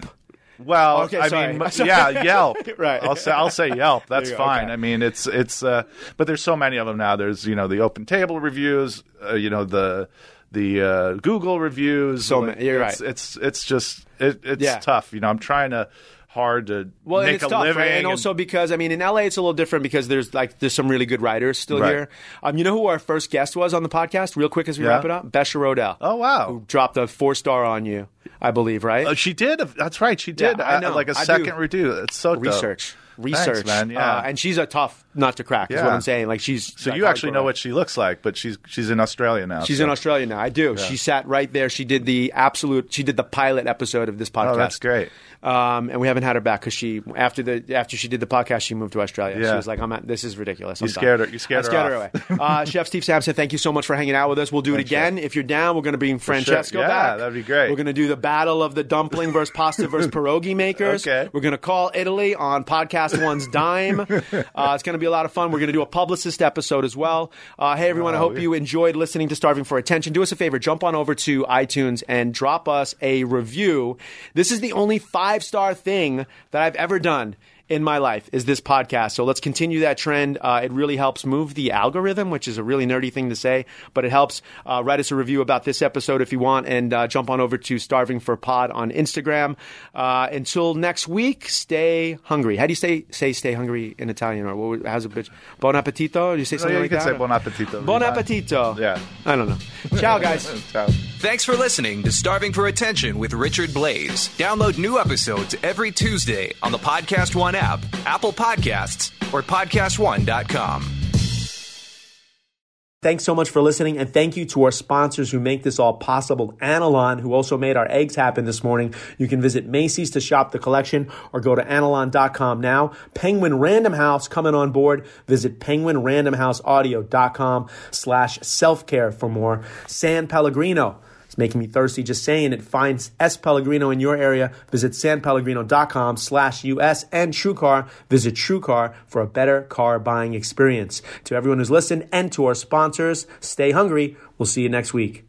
Well, Okay, I sorry. mean, Sorry. yeah, Yelp. <laughs> Right. I'll say I'll say Yelp. That's fine. okay. I mean, it's it's. Uh, but there's so many of them now. There's you know the open table reviews. Uh, you know the the uh, Google reviews. So Like, many- you're it's, right. It's it's just it, it's Yeah. tough. You know, I'm trying to hard to Well, and make it's a tough, living. right? And also because I mean, in LA, it's a little different because there's like there's some really good writers still Right. here. Um, you know who our first guest was on the podcast? Real quick as we Yeah. wrap it up, Besha Rodell. oh wow. who dropped a four star on you, I believe, right? Uh, she did. That's right. She did. I uh, know. like a I do. second review. It's so dope. research, research, Thanks, man. Yeah. Uh, and she's a tough nut to crack. Is what I'm saying. Like she's so like, you actually hardcore. know what she looks like, but she's she's in Australia now. She's so. in Australia now. I do. She sat right there. She did the absolute. She did the pilot episode of this podcast. Oh, that's great. Um, and we haven't had her back because she after the after she did the podcast, she moved to Australia. She Yeah. was like, "I'm at, this is ridiculous." I'm You done." scared her- you scared I her scared her off. away. Uh, <laughs> Chef Steve Samson, thank you so much for hanging out with us. We'll do it Thanks, again if you're down. We're going to bring Francesco Yeah, back. that'd be great. We're going to do the battle of the dumpling versus pasta versus <laughs> pierogi makers. Okay. We're going to call Italy on podcast one's dime. <laughs> Uh, it's going to be a lot of fun. We're going to do a publicist episode as well. Uh, hey everyone, I hope we- you enjoyed listening to Starving for Attention. Do us a favor, jump on over to iTunes and drop us a review. This is the only five star thing that I've ever done in my life is this podcast. So let's continue that trend. Uh, it really helps move the algorithm, which is a really nerdy thing to say, but it helps. Uh, write us a review about this episode if you want, and uh, jump on over to Starving for Pod on Instagram. Uh, until next week, stay hungry. How do you say say stay hungry in Italian, or what, how's it? bitch? Bon appetito? Do you say something yeah, you like can that? say or- bon appetito. Bon appetito. Yeah. I don't know. Ciao, guys. <laughs> Ciao. Thanks for listening to Starving for Attention with Richard Blais. Download new episodes every Tuesday on the Podcast One app, Apple Podcasts, or PodcastOne.com. Thanks so much for listening, and thank you to our sponsors who make this all possible. Anolon, who also made our eggs happen this morning. You can visit Macy's to shop the collection or go to anolon.com now. Penguin Random House coming on board. Visit penguinrandomhouseaudio.com slash self-care for more. San Pellegrino. It's making me thirsty just saying it. Find S. Pellegrino in your area. Visit sanpellegrino.com slash US and TrueCar. Visit TrueCar for a better car buying experience. To everyone who's listened and to our sponsors, stay hungry. We'll see you next week.